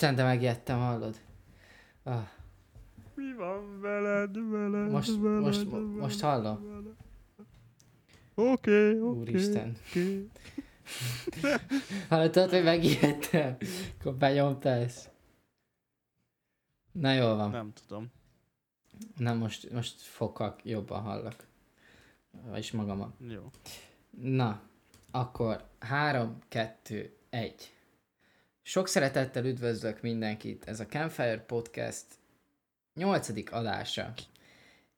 Úristen, de megijedtem, hallod? Ah, Mi van veled, veled, most, veled, most, veled, most hallom? Oké, oké. Úristen. oké. Hallottad, hogy megijedtem? Akkor benyomta ezt. Na jól van. Nem tudom. Na most, most fokkal jobban hallak. Vagyis magamat. Jó. Na, akkor 3, 2, 1. Sok szeretettel üdvözlök mindenkit, ez a Campfire Podcast 8. adása.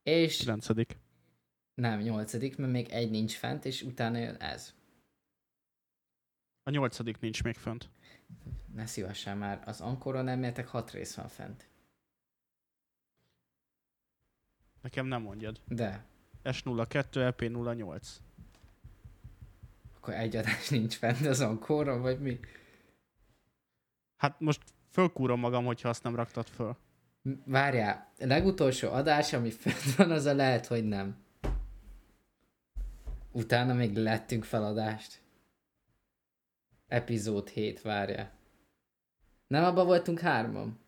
És Kilencedik. nem 8. mert még egy nincs fent, és utána jön ez. A nyolcadik nincs még fönt. Ne szívesen már, az Ankoron elméletek 6 rész van fent. Nekem nem mondjad. De, S02, LP08. akkor egy adás nincs fent az Ankoron, vagy mi? Hát most fölkúrom magam, hogyha azt nem raktad föl. Várjál, legutolsó adás, ami fent van, az a lehet, hogy nem. Utána még lettünk feladást. Epizód 7, várjál. Nem abban voltunk hárman?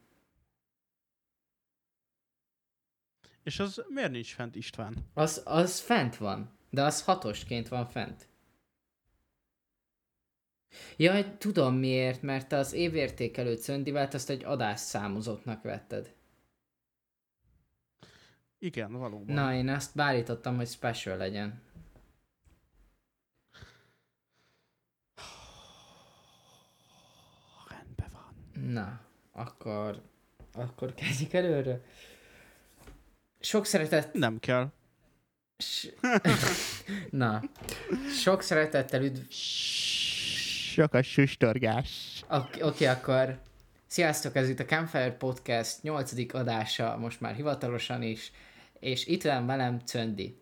És az miért nincs fent István? Az, az fent van, de az hatosként van fent. Jaj, tudom miért, mert az évértékelő cöndivát azt egy adás számozottnak vetted. Igen, valóban. Na, én azt beállítottam, hogy special legyen. Rendben van. Na, akkor, akkor kezdjük előre. Sok szeretet... Nem kell. S... Na, sok szeretettel üdv... Sok a sustorgás. Oké, okay, akkor sziasztok, ez itt a Campfire Podcast 8. adása, most már hivatalosan is, és itt van velem Cöndi.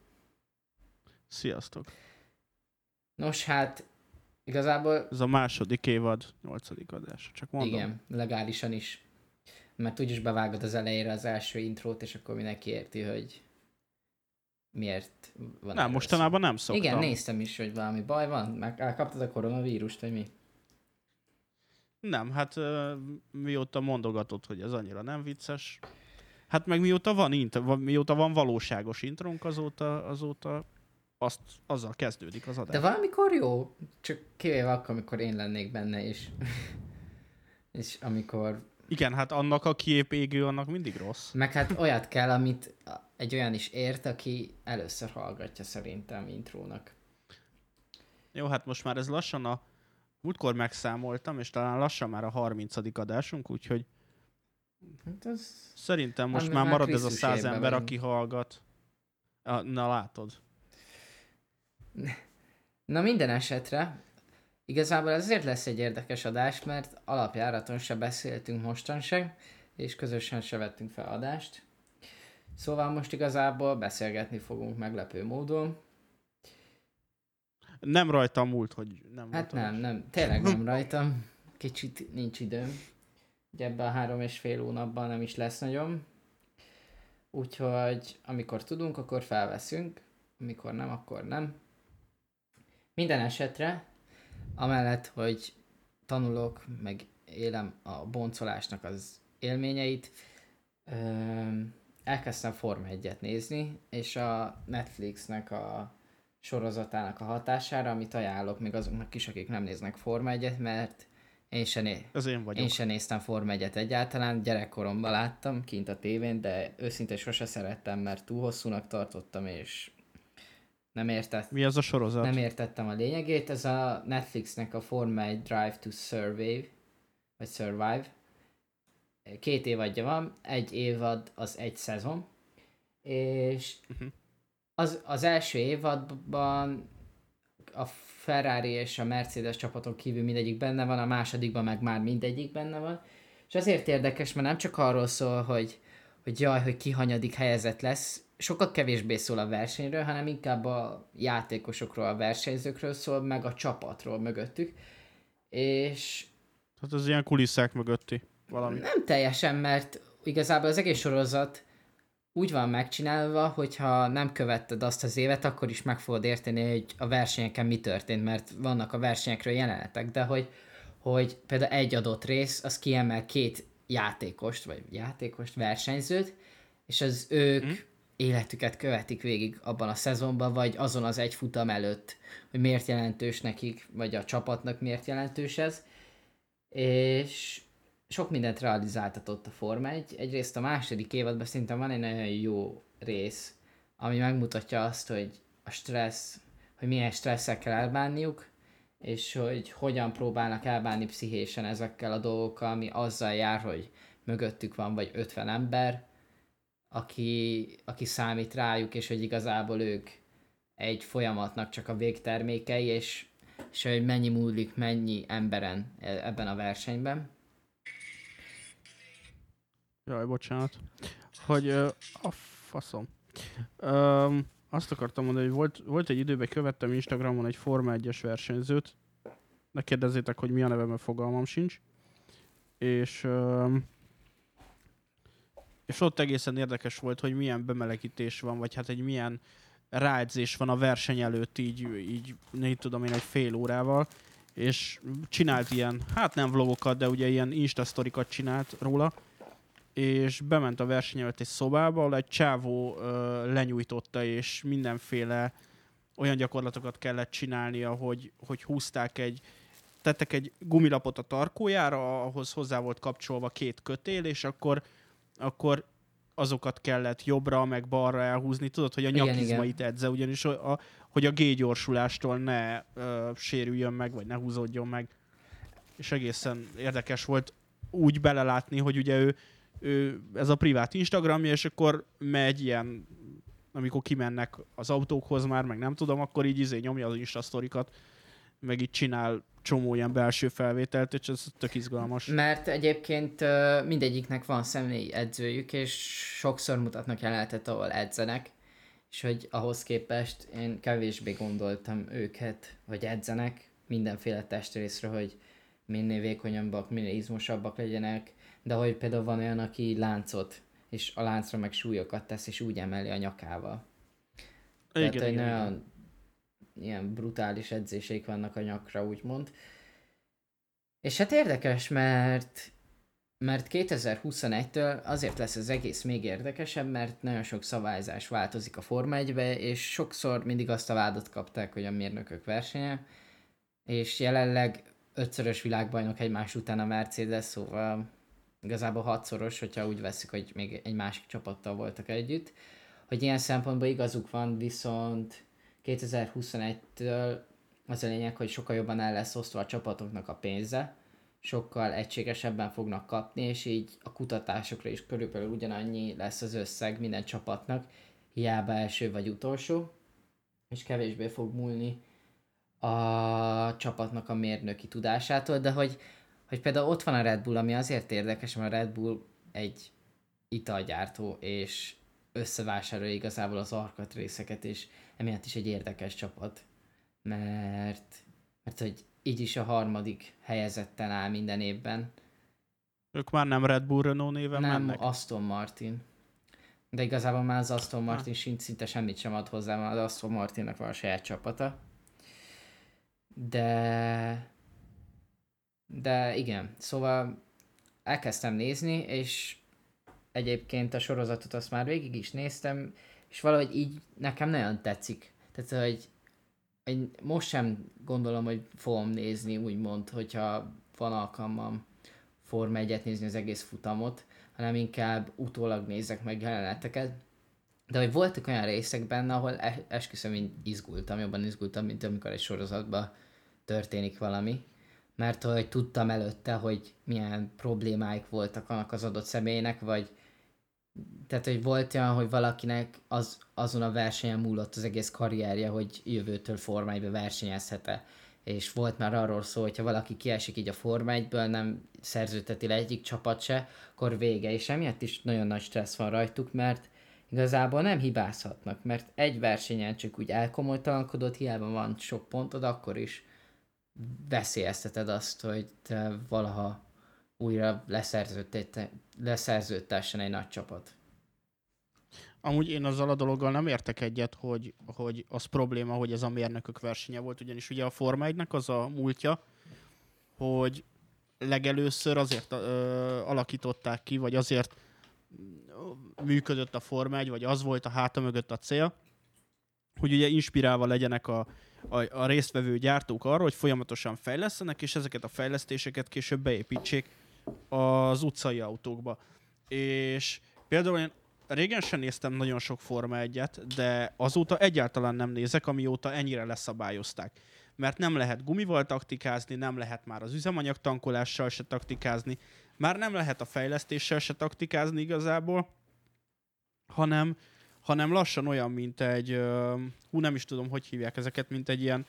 Sziasztok. Nos hát, igazából Ez a második évad, nyolcadik adás. Csak mondom. igen, legálisan is. Mert úgyis bevágod az elejére az első intrót, és akkor mindenki érti, hogy miért van Nem, mostanában nem szoktam. Igen, néztem is, hogy valami baj van, meg elkaptad a koronavírust, vagy mi? Nem, hát mióta mondogatod, hogy ez annyira nem vicces. Hát meg mióta van, int- mióta van valóságos intrónk, azóta, azóta azt, azzal kezdődik az adás. De valamikor jó, csak kivéve akkor, amikor én lennék benne, és, és amikor, Igen, hát annak a kép égő, annak mindig rossz. meg hát olyat kell, amit egy olyan is ért, aki először hallgatja szerintem intrónak. Jó, hát most már ez lassan a... Múltkor megszámoltam, és talán lassan már a 30. adásunk, úgyhogy Hát az... szerintem most már már marad ez a száz ember, vagyunk. aki hallgat. Na látod. Na minden esetre, igazából ezért lesz egy érdekes adás, mert alapjáraton se beszéltünk mostan se, és közösen se vettünk fel adást. Szóval most igazából beszélgetni fogunk meglepő módon. Nem rajtam múlt, hogy nem Hát nem, nem, tényleg nem rajtam. Kicsit nincs időm. Ugye ebben a három és fél hónapban nem is lesz nagyon. Úgyhogy amikor tudunk, akkor felveszünk. Amikor nem, akkor nem. Minden esetre, amellett, hogy tanulok, meg élem a boncolásnak az élményeit, öm, elkezdtem Forma 1-et nézni, és a Netflixnek a sorozatának a hatására, amit ajánlok még azoknak is, akik nem néznek Forma 1 mert én se, né- Ez én vagyok. én se néztem Forma 1 egyáltalán, gyerekkoromban láttam kint a tévén, de őszintén sose szerettem, mert túl hosszúnak tartottam, és nem értett, Mi az a sorozat? nem értettem a lényegét. Ez a Netflixnek a Forma 1 Drive to Survive, vagy Survive. Két évadja van, egy évad az egy szezon, és Mhm. az, az első évadban a Ferrari és a Mercedes csapaton kívül mindegyik benne van, a másodikban meg már mindegyik benne van. És azért érdekes, mert nem csak arról szól, hogy, hogy jaj, hogy ki hanyadik helyezett lesz, sokkal kevésbé szól a versenyről, hanem inkább a játékosokról, a versenyzőkről szól, meg a csapatról mögöttük. És Hát az ilyen kulisszák mögötti valami. nem teljesen, mert igazából az egész sorozat úgy van megcsinálva, hogyha nem követted azt az évet, akkor is meg fogod érteni, hogy a versenyeken mi történt, mert vannak a versenyekről jelenetek, de hogy, hogy például egy adott rész, az kiemel két játékost, vagy játékost, versenyzőt, és az ők mm. életüket követik végig abban a szezonban, vagy azon az egy futam előtt, hogy miért jelentős nekik, vagy a csapatnak miért jelentős ez. És sok mindent realizáltatott a Forma 1. Egyrészt a második évadban szerintem van egy nagyon jó rész, ami megmutatja azt, hogy a stressz, hogy milyen stresszekkel kell elbánniuk, és hogy hogyan próbálnak elbánni pszichésen ezekkel a dolgokkal, ami azzal jár, hogy mögöttük van vagy 50 ember, aki, aki számít rájuk, és hogy igazából ők egy folyamatnak csak a végtermékei, és, és hogy mennyi múlik mennyi emberen e, ebben a versenyben. Jaj, bocsánat. Hogy uh, a faszom. Um, azt akartam mondani, hogy volt, volt egy időben, követtem Instagramon egy Forma 1-es versenyzőt. Ne kérdezzétek, hogy mi a neve, mert fogalmam sincs. És, um, és ott egészen érdekes volt, hogy milyen bemelegítés van, vagy hát egy milyen ráedzés van a verseny előtt, így, így nem tudom én, egy fél órával, és csinált ilyen, hát nem vlogokat, de ugye ilyen instasztorikat csinált róla, és bement a verseny előtt egy szobába, ahol egy csávó ö, lenyújtotta, és mindenféle olyan gyakorlatokat kellett csinálnia, hogy, hogy húzták egy, tettek egy gumilapot a tarkójára, ahhoz hozzá volt kapcsolva két kötél, és akkor, akkor azokat kellett jobbra, meg balra elhúzni. Tudod, hogy a nyakizmait edze, ugyanis a, a, hogy a G-gyorsulástól ne ö, sérüljön meg, vagy ne húzódjon meg. És egészen érdekes volt úgy belelátni, hogy ugye ő ez a privát Instagramja, és akkor megy ilyen, amikor kimennek az autókhoz már, meg nem tudom, akkor így izé nyomja az Insta meg így csinál csomó ilyen belső felvételt, és ez tök izgalmas. Mert egyébként mindegyiknek van személyi edzőjük, és sokszor mutatnak jelenetet, ahol edzenek, és hogy ahhoz képest én kevésbé gondoltam őket, hogy edzenek. Mindenféle testrészre, hogy minél vékonyabbak, minél izmosabbak legyenek, de hogy például van olyan, aki láncot, és a láncra meg súlyokat tesz, és úgy emeli a nyakával. Igen, Tehát, hogy nagyon igen. ilyen brutális edzéseik vannak a nyakra, úgymond. És hát érdekes, mert mert 2021-től azért lesz az egész még érdekesebb, mert nagyon sok szabályzás változik a Forma 1 és sokszor mindig azt a vádat kapták, hogy a mérnökök versenye, és jelenleg ötszörös világbajnok egymás után a Mercedes, szóval igazából hatszoros, hogyha úgy veszik, hogy még egy másik csapattal voltak együtt, hogy ilyen szempontból igazuk van, viszont 2021-től az a lényeg, hogy sokkal jobban el lesz osztva a csapatoknak a pénze, sokkal egységesebben fognak kapni, és így a kutatásokra is körülbelül ugyanannyi lesz az összeg minden csapatnak, hiába első vagy utolsó, és kevésbé fog múlni a csapatnak a mérnöki tudásától, de hogy hogy például ott van a Red Bull, ami azért érdekes, mert a Red Bull egy italgyártó, és összevásárolja igazából az részeket, és emiatt is egy érdekes csapat, mert, mert hogy így is a harmadik helyezetten áll minden évben. Ők már nem Red Bull Renault néven Nem, mennek? Aston Martin. De igazából már az Aston Martin ha. szinte semmit sem ad hozzá, mert az Aston Martinnak van a saját csapata. De de igen, szóval elkezdtem nézni, és egyébként a sorozatot azt már végig is néztem, és valahogy így nekem nagyon tetszik. Tehát, hogy én most sem gondolom, hogy fogom nézni, úgymond, hogyha van alkalmam Forma 1 nézni az egész futamot, hanem inkább utólag nézek meg jeleneteket. De hogy voltak olyan részek benne, ahol esküszöm, én izgultam, jobban izgultam, mint amikor egy sorozatban történik valami mert hogy tudtam előtte, hogy milyen problémáik voltak annak az adott személynek, vagy tehát, hogy volt olyan, hogy valakinek az, azon a versenyen múlott az egész karrierje, hogy jövőtől Forma 1 versenyezhet-e. És volt már arról szó, hogy ha valaki kiesik így a Forma 1 nem szerződteti le egyik csapat se, akkor vége. És emiatt is nagyon nagy stressz van rajtuk, mert igazából nem hibázhatnak, mert egy versenyen csak úgy elkomolytalankodott, hiába van sok pontod, akkor is veszélyezteted azt, hogy te valaha újra leszerződtessen egy nagy csapat. Amúgy én azzal a dologgal nem értek egyet, hogy, hogy az probléma, hogy ez a mérnökök versenye volt, ugyanis ugye a Forma 1 az a múltja, hogy legelőször azért ö, alakították ki, vagy azért működött a Forma 1, vagy az volt a háta mögött a cél, hogy ugye inspirálva legyenek a, a, a résztvevő gyártók arra, hogy folyamatosan fejlesztenek, és ezeket a fejlesztéseket később beépítsék az utcai autókba. És például én régen sem néztem nagyon sok Forma 1-et, de azóta egyáltalán nem nézek, amióta ennyire leszabályozták. Mert nem lehet gumival taktikázni, nem lehet már az üzemanyag tankolással se taktikázni, már nem lehet a fejlesztéssel se taktikázni igazából, hanem, hanem lassan olyan, mint egy, hú nem is tudom, hogy hívják ezeket, mint egy ilyen,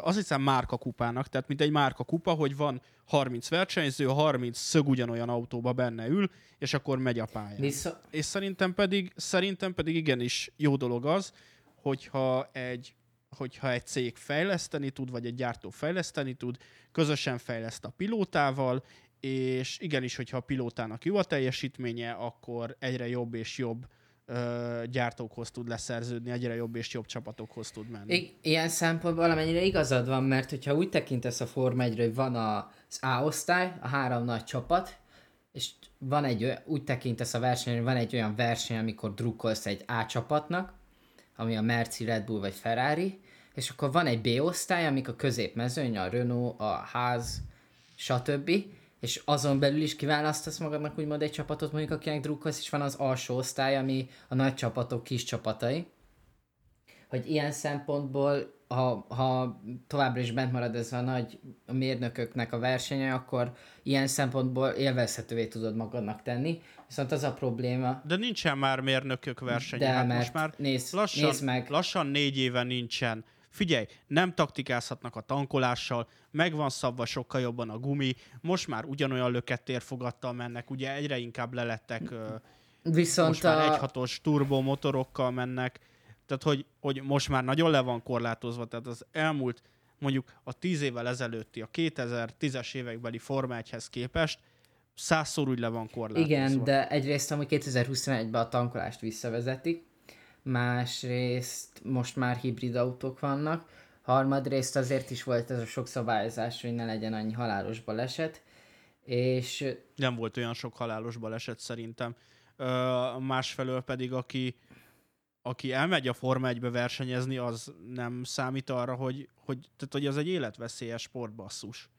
azt hiszem márka kupának, tehát mint egy márka kupa, hogy van 30 versenyző, 30 szög ugyanolyan autóba benne ül, és akkor megy a pályán. Vissza... És szerintem pedig, szerintem pedig igenis jó dolog az, hogyha egy, hogyha egy cég fejleszteni tud, vagy egy gyártó fejleszteni tud, közösen fejleszt a pilótával, és igenis, hogyha a pilótának jó a teljesítménye, akkor egyre jobb és jobb gyártókhoz tud leszerződni, egyre jobb és jobb csapatokhoz tud menni. I- ilyen szempontból valamennyire igazad van, mert hogyha úgy tekintesz a Forma 1 hogy van az A osztály, a három nagy csapat, és van egy, úgy tekintesz a versenyre, van egy olyan verseny, amikor drukkolsz egy A csapatnak, ami a Merci, Red Bull vagy Ferrari, és akkor van egy B osztály, amik a középmezőny, a Renault, a ház, stb és azon belül is kiválasztasz magadnak úgymond egy csapatot, mondjuk akinek drukkolsz, és van az alsó osztály, ami a nagy csapatok kis csapatai. Hogy ilyen szempontból, ha, ha továbbra is bent marad ez a nagy a mérnököknek a versenye, akkor ilyen szempontból élvezhetővé tudod magadnak tenni. Viszont az a probléma... De nincsen már mérnökök versenye. De, hát mert most már nézd, lassan, nézd meg. lassan négy éve nincsen figyelj, nem taktikázhatnak a tankolással, meg van szabva sokkal jobban a gumi, most már ugyanolyan lökettérfogattal mennek, ugye egyre inkább lelettek, Viszont most a... már egyhatos turbomotorokkal mennek, tehát hogy, hogy most már nagyon le van korlátozva, tehát az elmúlt mondjuk a tíz évvel ezelőtti, a 2010-es évekbeli Forma 1-hez képest százszor úgy le van korlátozva. Igen, de egyrészt amúgy 2021-ben a tankolást visszavezetik, másrészt most már hibrid autók vannak, harmadrészt azért is volt ez a sok szabályozás, hogy ne legyen annyi halálos baleset, és... Nem volt olyan sok halálos baleset szerintem. Ö, másfelől pedig, aki, aki elmegy a Forma 1-be versenyezni, az nem számít arra, hogy, hogy, tehát, hogy az egy életveszélyes sportbasszus.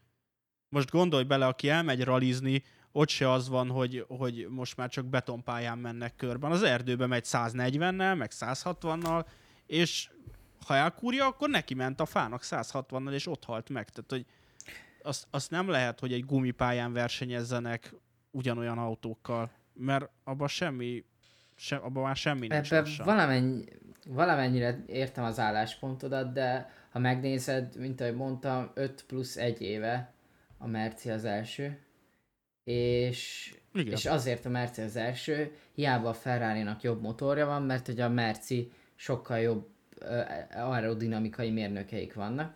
Most gondolj bele, aki elmegy ralizni, ott se az van, hogy, hogy most már csak betonpályán mennek körben. Az erdőbe megy 140-nel, meg 160-nal, és ha elkúrja, akkor neki ment a fának 160-nal, és ott halt meg. Tehát, hogy azt, azt nem lehet, hogy egy gumipályán versenyezzenek ugyanolyan autókkal, mert abban semmi, se, abban már semmi nincs. Ebbe valamennyi, valamennyire értem az álláspontodat, de ha megnézed, mint ahogy mondtam, 5 plusz 1 éve a Merci az első, és, Igen. és azért a Merci az első, hiába a ferrari jobb motorja van, mert hogy a Merci sokkal jobb aerodinamikai mérnökeik vannak,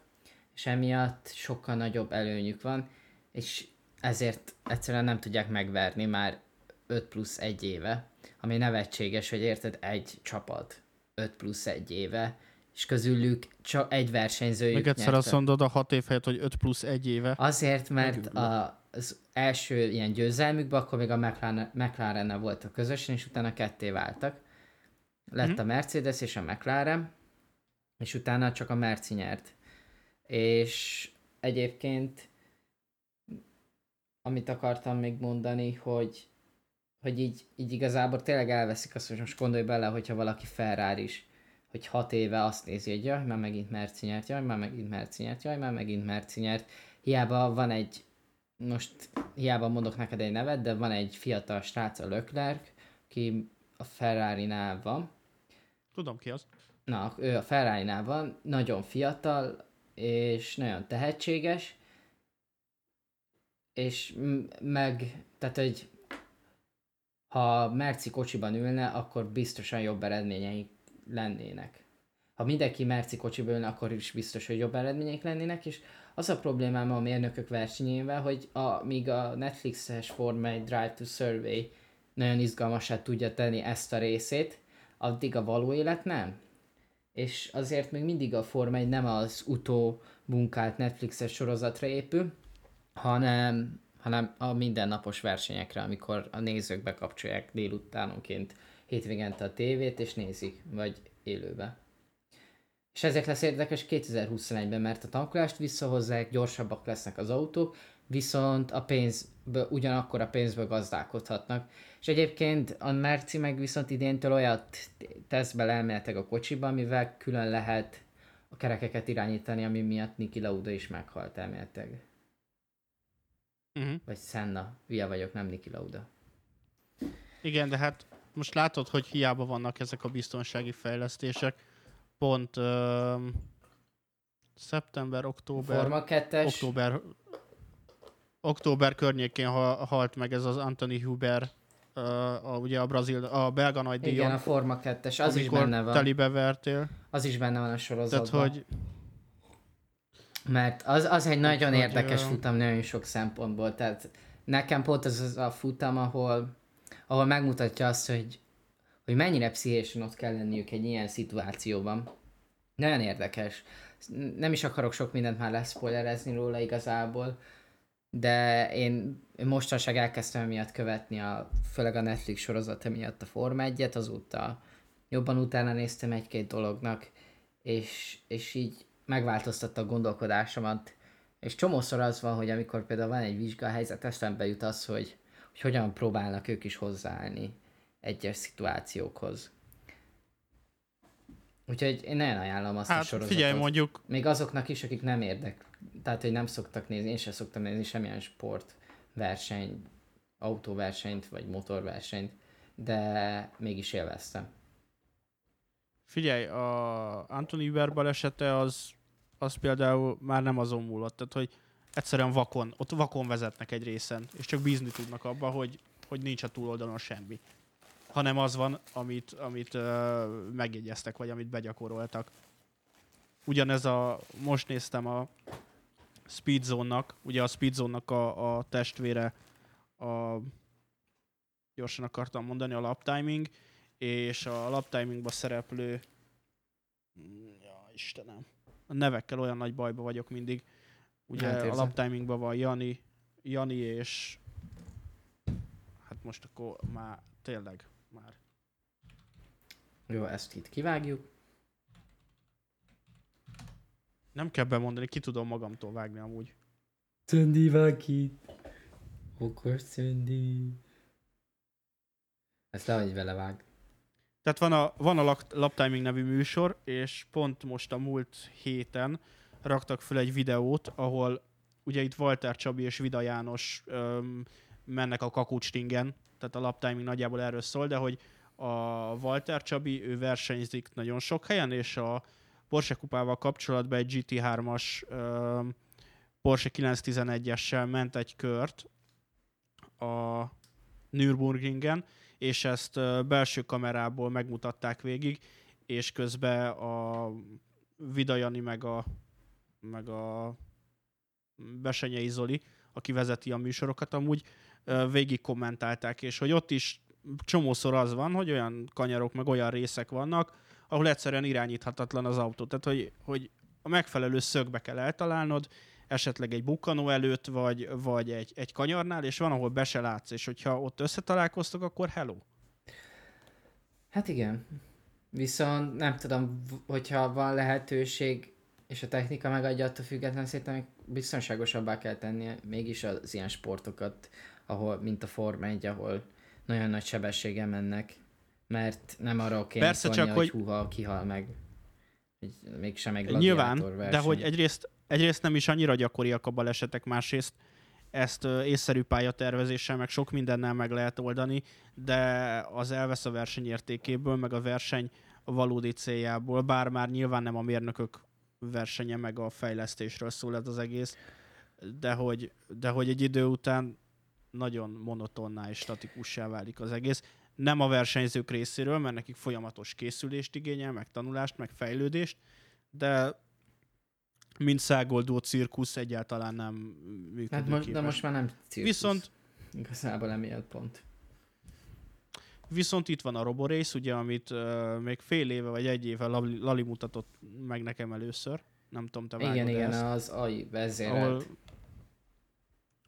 és emiatt sokkal nagyobb előnyük van, és ezért egyszerűen nem tudják megverni már 5 plusz 1 éve, ami nevetséges, hogy érted, egy csapat 5 plusz 1 éve, és közülük csak egy versenyzőjük Még egyszer nyerte. azt mondod a 6 év helyett, hogy 5 plusz 1 éve. Azért, mert a, az első ilyen győzelmükben, akkor még a McLaren, McLaren volt a közösen, és utána ketté váltak. Lett mm-hmm. a Mercedes és a McLaren, és utána csak a Merci nyert. És egyébként amit akartam még mondani, hogy, hogy így, így igazából tényleg elveszik azt, hogy most gondolj bele, hogyha valaki Ferrari is, hogy hat éve azt nézi, hogy jaj, már megint Merci nyert, jaj, már megint Merci nyert, jaj, már megint Merci nyert. Hiába van egy most hiába mondok neked egy nevet, de van egy fiatal srác, a Leclerc, aki a Ferrari-nál van. Tudom ki az. Na, ő a ferrari van, nagyon fiatal, és nagyon tehetséges, és meg, tehát hogy ha Merci kocsiban ülne, akkor biztosan jobb eredményei lennének. Ha mindenki Merci kocsiban ülne, akkor is biztos, hogy jobb eredmények lennének, és az a problémám a mérnökök versenyével, hogy a, míg a Netflixes Forma egy Drive to Survey nagyon izgalmasát tudja tenni ezt a részét, addig a való élet nem. És azért még mindig a Forma egy nem az utó munkált Netflixes sorozatra épül, hanem, hanem a mindennapos versenyekre, amikor a nézők bekapcsolják délutánonként hétvégente a tévét, és nézik, vagy élőbe. És ezek lesz érdekes 2021-ben, mert a tankolást visszahozzák, gyorsabbak lesznek az autók, viszont a pénzből, ugyanakkor a pénzből gazdálkodhatnak. És egyébként a Merci meg viszont idéntől olyat tesz bele elméletek a kocsiba, amivel külön lehet a kerekeket irányítani, ami miatt Niki Lauda is meghalt elméletek. Uh-huh. Vagy Senna. Via vagyok, nem Niki Lauda. Igen, de hát most látod, hogy hiába vannak ezek a biztonsági fejlesztések. Pont uh, szeptember, október, Forma 2 október, október környékén ha, halt meg ez az Anthony Huber, uh, a, ugye a brazil, a belga nagy díjon. Igen, a Forma 2-es, az is benne van. telibe vertél. Az is benne van a sorozatban. Tehát, hogy Mert az, az egy nagyon hogy, érdekes ö, futam nagyon sok szempontból. Tehát nekem pont az, az a futam, ahol, ahol megmutatja azt, hogy, hogy mennyire pszichésen ott kell lenniük egy ilyen szituációban. Nagyon érdekes. Nem is akarok sok mindent már leszpoilerezni róla igazából, de én mostanság elkezdtem miatt követni, a, főleg a Netflix sorozata miatt a Forma 1-et, azóta jobban utána néztem egy-két dolognak, és, és így megváltoztatta a gondolkodásomat. És csomószor az van, hogy amikor például van egy vizsgahelyzet, eszembe jut az, hogy, hogy hogyan próbálnak ők is hozzáállni egyes szituációkhoz. Úgyhogy én nagyon ajánlom azt a hát sorozatot. figyelj mondjuk, Még azoknak is, akik nem érdek, tehát hogy nem szoktak nézni, én sem szoktam nézni semmilyen sport, verseny, autóversenyt vagy motorversenyt, de mégis élveztem. figyelj, a Anthony Huber balesete az, az például már nem azon múlott, tehát hogy egyszerűen vakon, ott vakon vezetnek egy részen, és csak bízni tudnak abba, hogy, hogy nincs a túloldalon semmi. Hanem az van, amit, amit uh, megjegyeztek, vagy amit begyakoroltak. Ugyanez a, most néztem a Speedzone-nak, ugye a Speedzone-nak a, a testvére a, gyorsan akartam mondani, a lap timing, és a lap timingban szereplő ja, Istenem, a nevekkel olyan nagy bajba vagyok mindig. Ugye a Átérzem. lap timingban van Jani, Jani és hát most akkor már tényleg már. Jó, ezt itt kivágjuk. Nem kell bemondani, ki tudom magamtól vágni amúgy. Szöndi vág ki. Okos Szöndi. Ezt lehogy vele vág. Tehát van a, van a Lap- Lap Timing nevű műsor, és pont most a múlt héten raktak föl egy videót, ahol ugye itt Walter Csabi és Vida János öm, mennek a kakucstingen, tehát a Lap Timing nagyjából erről szól, de hogy a Walter Csabi, ő versenyzik nagyon sok helyen, és a Porsche kupával kapcsolatban egy GT3-as öm, Porsche 911-essel ment egy kört a Nürburgringen, és ezt belső kamerából megmutatták végig, és közben a Vida Jani meg a, meg a Besenyei Zoli, aki vezeti a műsorokat, amúgy végig kommentálták, és hogy ott is csomószor az van, hogy olyan kanyarok, meg olyan részek vannak, ahol egyszerűen irányíthatatlan az autó. Tehát, hogy, hogy a megfelelő szögbe kell eltalálnod, esetleg egy bukkanó előtt, vagy, vagy egy, egy kanyarnál, és van, ahol be se látsz, és hogyha ott összetalálkoztok, akkor hello. Hát igen. Viszont nem tudom, hogyha van lehetőség, és a technika megadja attól független, szerintem biztonságosabbá kell tenni mégis az ilyen sportokat, ahol, mint a Forma 1, ahol nagyon nagy sebességgel mennek, mert nem arra kéne Persze, szólni, csak hogy hogy- húha, kihal meg. Mégsem egy Nyilván, de hogy egyrészt, egyrészt nem is annyira gyakoriak a balesetek, másrészt ezt észszerű pályatervezéssel, meg sok mindennel meg lehet oldani, de az elvesz a verseny értékéből, meg a verseny valódi céljából, bár már nyilván nem a mérnökök versenye, meg a fejlesztésről szól ez az egész, de hogy, de hogy egy idő után nagyon monotonná és statikussá válik az egész. Nem a versenyzők részéről, mert nekik folyamatos készülést igényel, meg tanulást, meg fejlődést, de mint szágoldó cirkusz egyáltalán nem működőképes. Hát most, de most már nem cirkusz. Viszont, Igazából emiatt pont. viszont itt van a Roborace, ugye, amit uh, még fél éve vagy egy éve Lali, Lali mutatott meg nekem először. Nem tudom, te vágod Igen, igen, ezt. az AI ahol, vezérelt.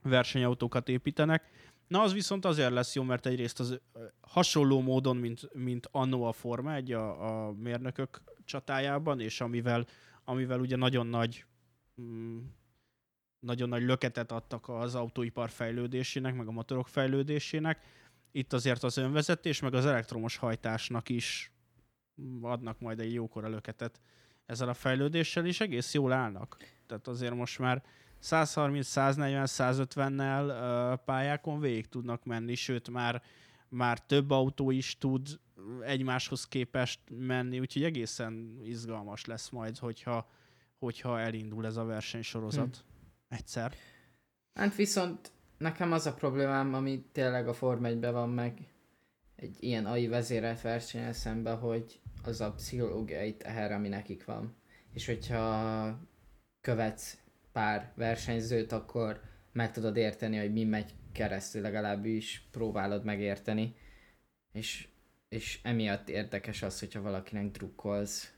Versenyautókat építenek. Na, az viszont azért lesz jó, mert egyrészt az hasonló módon, mint, mint annó a Forma egy a, a mérnökök csatájában, és amivel, amivel ugye nagyon nagy mm, nagyon nagy löketet adtak az autóipar fejlődésének, meg a motorok fejlődésének. Itt azért az önvezetés, meg az elektromos hajtásnak is adnak majd egy jókora löketet ezzel a fejlődéssel, és egész jól állnak. Tehát azért most már 130, 140, 150-nel pályákon végig tudnak menni, sőt már, már több autó is tud egymáshoz képest menni, úgyhogy egészen izgalmas lesz majd, hogyha, hogyha elindul ez a versenysorozat hm. egyszer. Hát viszont nekem az a problémám, ami tényleg a Form 1 van meg egy ilyen AI vezérelt versenyen szemben, hogy az a pszichológiai teher, ami nekik van. És hogyha követsz pár versenyzőt, akkor meg tudod érteni, hogy mi megy keresztül, legalábbis próbálod megérteni. És, és emiatt érdekes az, hogyha valakinek drukkolsz.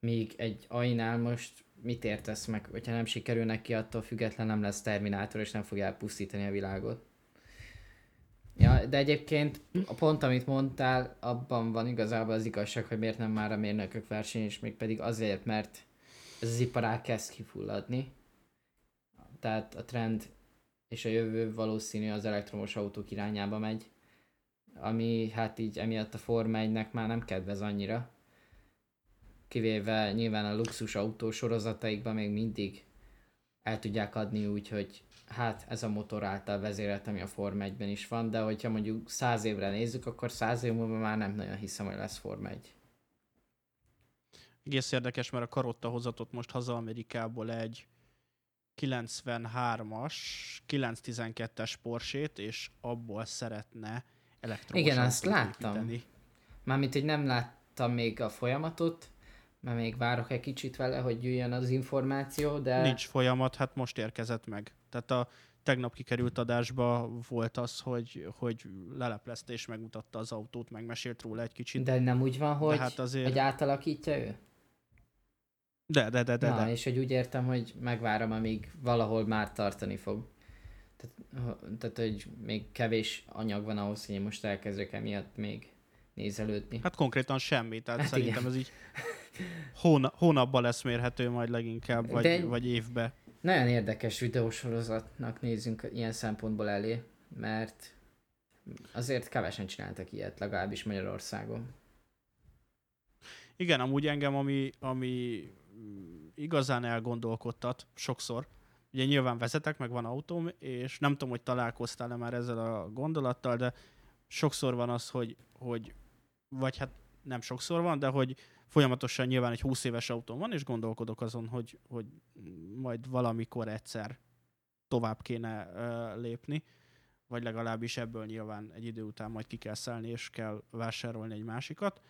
Míg egy ainál most mit értesz meg, hogyha nem sikerül neki, attól független nem lesz Terminátor, és nem fogja elpusztítani a világot. Ja, de egyébként a pont, amit mondtál, abban van igazából az igazság, hogy miért nem már a mérnökök verseny, és még pedig azért, mert ez az iparág kezd kifulladni. Tehát a trend és a jövő valószínű az elektromos autók irányába megy, ami hát így emiatt a Forma 1 már nem kedvez annyira. Kivéve nyilván a luxus autó sorozataikban még mindig el tudják adni úgy, hogy hát ez a motor által vezérelt, ami a Forma 1-ben is van, de hogyha mondjuk száz évre nézzük, akkor száz év múlva már nem nagyon hiszem, hogy lesz Forma 1. Egész érdekes, mert a Karotta hozatott most haza Amerikából egy 93-as, 912-es Porsét, és abból szeretne elektromos Igen, azt láttam. Építeni. Mármint, hogy nem láttam még a folyamatot, mert még várok egy kicsit vele, hogy jöjjön az információ, de... Nincs folyamat, hát most érkezett meg. Tehát a tegnap kikerült adásba volt az, hogy, hogy leleplezte és megmutatta az autót, megmesélt róla egy kicsit. De nem úgy van, hogy, hát azért... hogy átalakítja ő? De, de, de, de. Na, de. és hogy úgy értem, hogy megvárom, amíg valahol már tartani fog. Tehát, tehát, hogy még kevés anyag van ahhoz, hogy én most elkezdek emiatt még nézelődni. Hát konkrétan semmi, tehát hát szerintem igen. ez így hóna, hónapban lesz mérhető majd leginkább, vagy, De vagy évbe. Nagyon érdekes videósorozatnak nézünk ilyen szempontból elé, mert azért kevesen csináltak ilyet, legalábbis Magyarországon. Igen, amúgy engem, ami, ami igazán elgondolkodtat sokszor, ugye nyilván vezetek, meg van autóm, és nem tudom, hogy találkoztál-e már ezzel a gondolattal, de sokszor van az, hogy, hogy vagy hát nem sokszor van, de hogy folyamatosan nyilván egy 20 éves autóm van, és gondolkodok azon, hogy, hogy majd valamikor egyszer tovább kéne uh, lépni, vagy legalábbis ebből nyilván egy idő után majd ki kell szállni, és kell vásárolni egy másikat.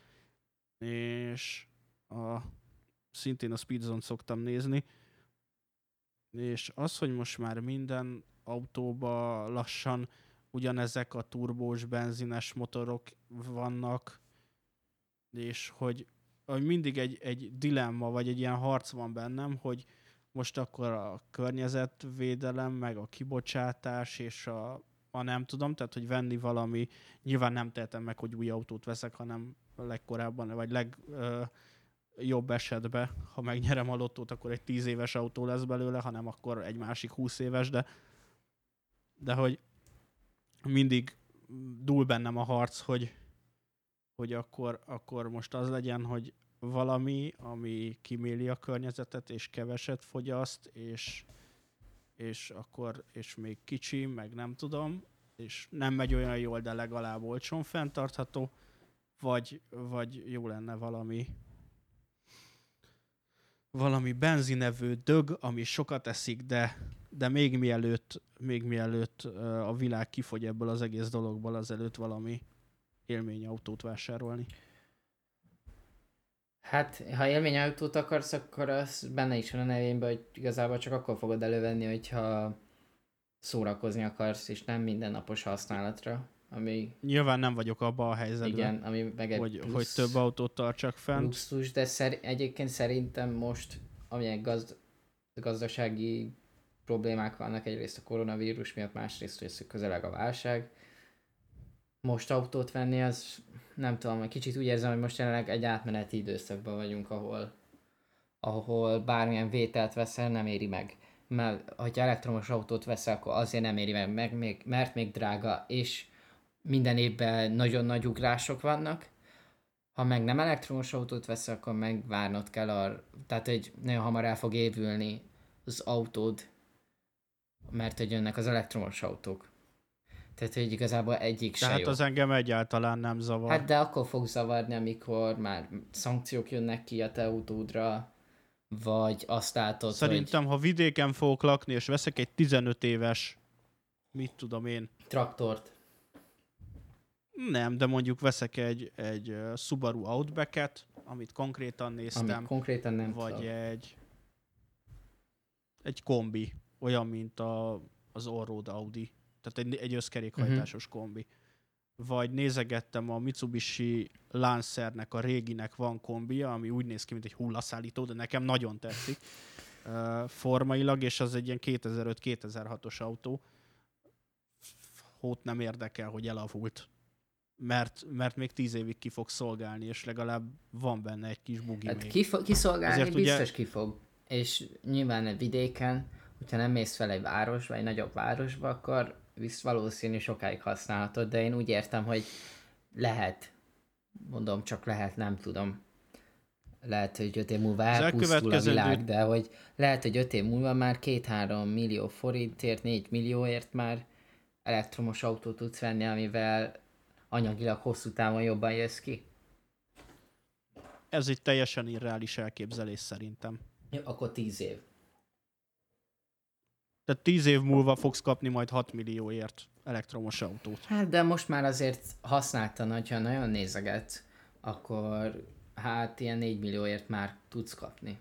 És a, szintén a Speedzone szoktam nézni, és az, hogy most már minden autóba lassan ugyanezek a turbós, benzines motorok vannak, és hogy, hogy mindig egy, egy dilemma, vagy egy ilyen harc van bennem, hogy most akkor a környezetvédelem, meg a kibocsátás, és a, a nem tudom, tehát hogy venni valami, nyilván nem tehetem meg, hogy új autót veszek, hanem legkorábban, vagy leg ö, jobb esetben, ha megnyerem a lottót, akkor egy 10 éves autó lesz belőle, hanem akkor egy másik 20 éves, de, de hogy mindig dúl bennem a harc, hogy, hogy akkor, akkor most az legyen, hogy valami, ami kiméli a környezetet, és keveset fogyaszt, és, és akkor, és még kicsi, meg nem tudom, és nem megy olyan jól, de legalább olcsón fenntartható, vagy, vagy jó lenne valami, valami benzinevő dög, ami sokat eszik, de, de még mielőtt, még mielőtt a világ kifogy ebből az egész dologból, azelőtt valami élményautót vásárolni. Hát, ha élményautót akarsz, akkor az benne is van a nevében, hogy igazából csak akkor fogod elővenni, hogyha szórakozni akarsz, és nem mindennapos használatra. Ami... Nyilván nem vagyok abban a helyzetben, Igen, ami meg egy hogy, hogy több autót tartsak fent. Luxus, de szer- egyébként szerintem most, amilyen gazd- gazdasági problémák vannak, egyrészt a koronavírus miatt, másrészt, hogy közeleg a válság. Most autót venni, az nem tudom, egy kicsit úgy érzem, hogy most jelenleg egy átmeneti időszakban vagyunk, ahol, ahol bármilyen vételt veszel, nem éri meg. Mert ha elektromos autót veszel, akkor azért nem éri meg, meg még, mert még drága, és minden évben nagyon nagy ugrások vannak. Ha meg nem elektromos autót veszel, akkor meg várnod kell arra, tehát hogy nagyon hamar el fog évülni az autód, mert hogy jönnek az elektromos autók. Tehát, hogy igazából egyik se Tehát jó. az engem egyáltalán nem zavar. Hát de akkor fog zavarni, amikor már szankciók jönnek ki a te autódra, vagy azt látod, Szerintem, ha vidéken fogok lakni, és veszek egy 15 éves, mit tudom én, hogy traktort. Nem, de mondjuk veszek egy, egy Subaru Outback-et, amit konkrétan néztem, Amit konkrétan nem vagy tudok. egy egy kombi, olyan, mint a, az Allroad Audi, tehát egy, egy összkerékhajtásos Mhm. kombi. Vagy nézegettem a Mitsubishi Lancernek, a réginek van kombija, ami úgy néz ki, mint egy hullaszállító, de nekem nagyon tetszik uh, formailag, és az egy ilyen 2005-2006-os autó. Hót nem érdekel, hogy elavult. Mert, mert még tíz évig ki fog szolgálni, és legalább van benne egy kis bugi Hát még. ki fo- kiszolgálni ugye- biztos ki fog. És nyilván egy vidéken, hogyha nem mész fel egy városba, egy nagyobb városba, akkor visz valószínű sokáig használhatod, de én úgy értem, hogy lehet. Mondom, csak lehet, nem tudom. Lehet, hogy öt év múlva elpusztul a világ, de hogy lehet, hogy öt év múlva már két-három millió forintért, négy millióért már elektromos autót tudsz venni, amivel anyagilag hosszú távon jobban jössz ki. Ez egy teljesen irreális elképzelés szerintem. Jó, akkor tíz év. Tehát tíz év múlva fogsz kapni majd 6 millióért elektromos autót. Hát de most már azért használtan, hogyha nagyon nézeget, akkor hát ilyen 4 millióért már tudsz kapni.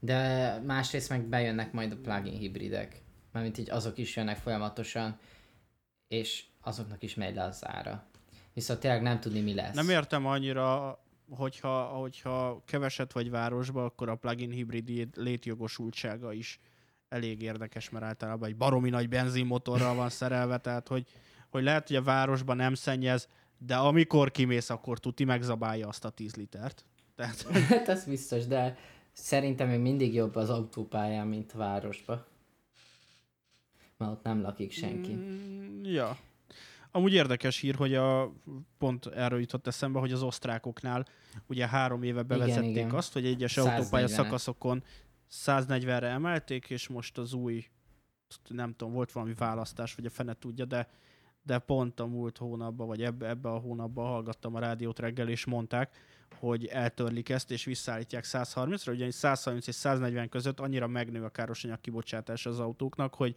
De másrészt meg bejönnek majd a plug-in hibridek. Mármint így azok is jönnek folyamatosan, és azoknak is megy le az ára. Viszont tényleg nem tudni mi lesz. Nem értem annyira, hogyha, hogyha keveset vagy városba, akkor a plug-in hibrid létjogosultsága is elég érdekes, mert általában egy baromi nagy benzinmotorral van szerelve, tehát hogy, hogy lehet, hogy a városban nem szennyez, de amikor kimész, akkor tuti megzabálja azt a 10 litert. Tehát Hát ez biztos, de szerintem még mindig jobb az autópályán, mint a városba. Mert ott nem lakik senki. Mm, ja. Amúgy érdekes hír, hogy a, pont erről jutott eszembe, hogy az osztrákoknál ugye három éve bevezették igen. azt, hogy egyes 140-et. autópálya szakaszokon 140-re emelték, és most az új, nem tudom, volt valami választás, vagy a fene tudja, de, de pont a múlt hónapban, vagy ebbe, ebbe a hónapban hallgattam a rádiót reggel, és mondták, hogy eltörlik ezt, és visszaállítják 130-ra, ugyanis 130 és 140 között annyira megnő a károsanyag kibocsátás az autóknak, hogy,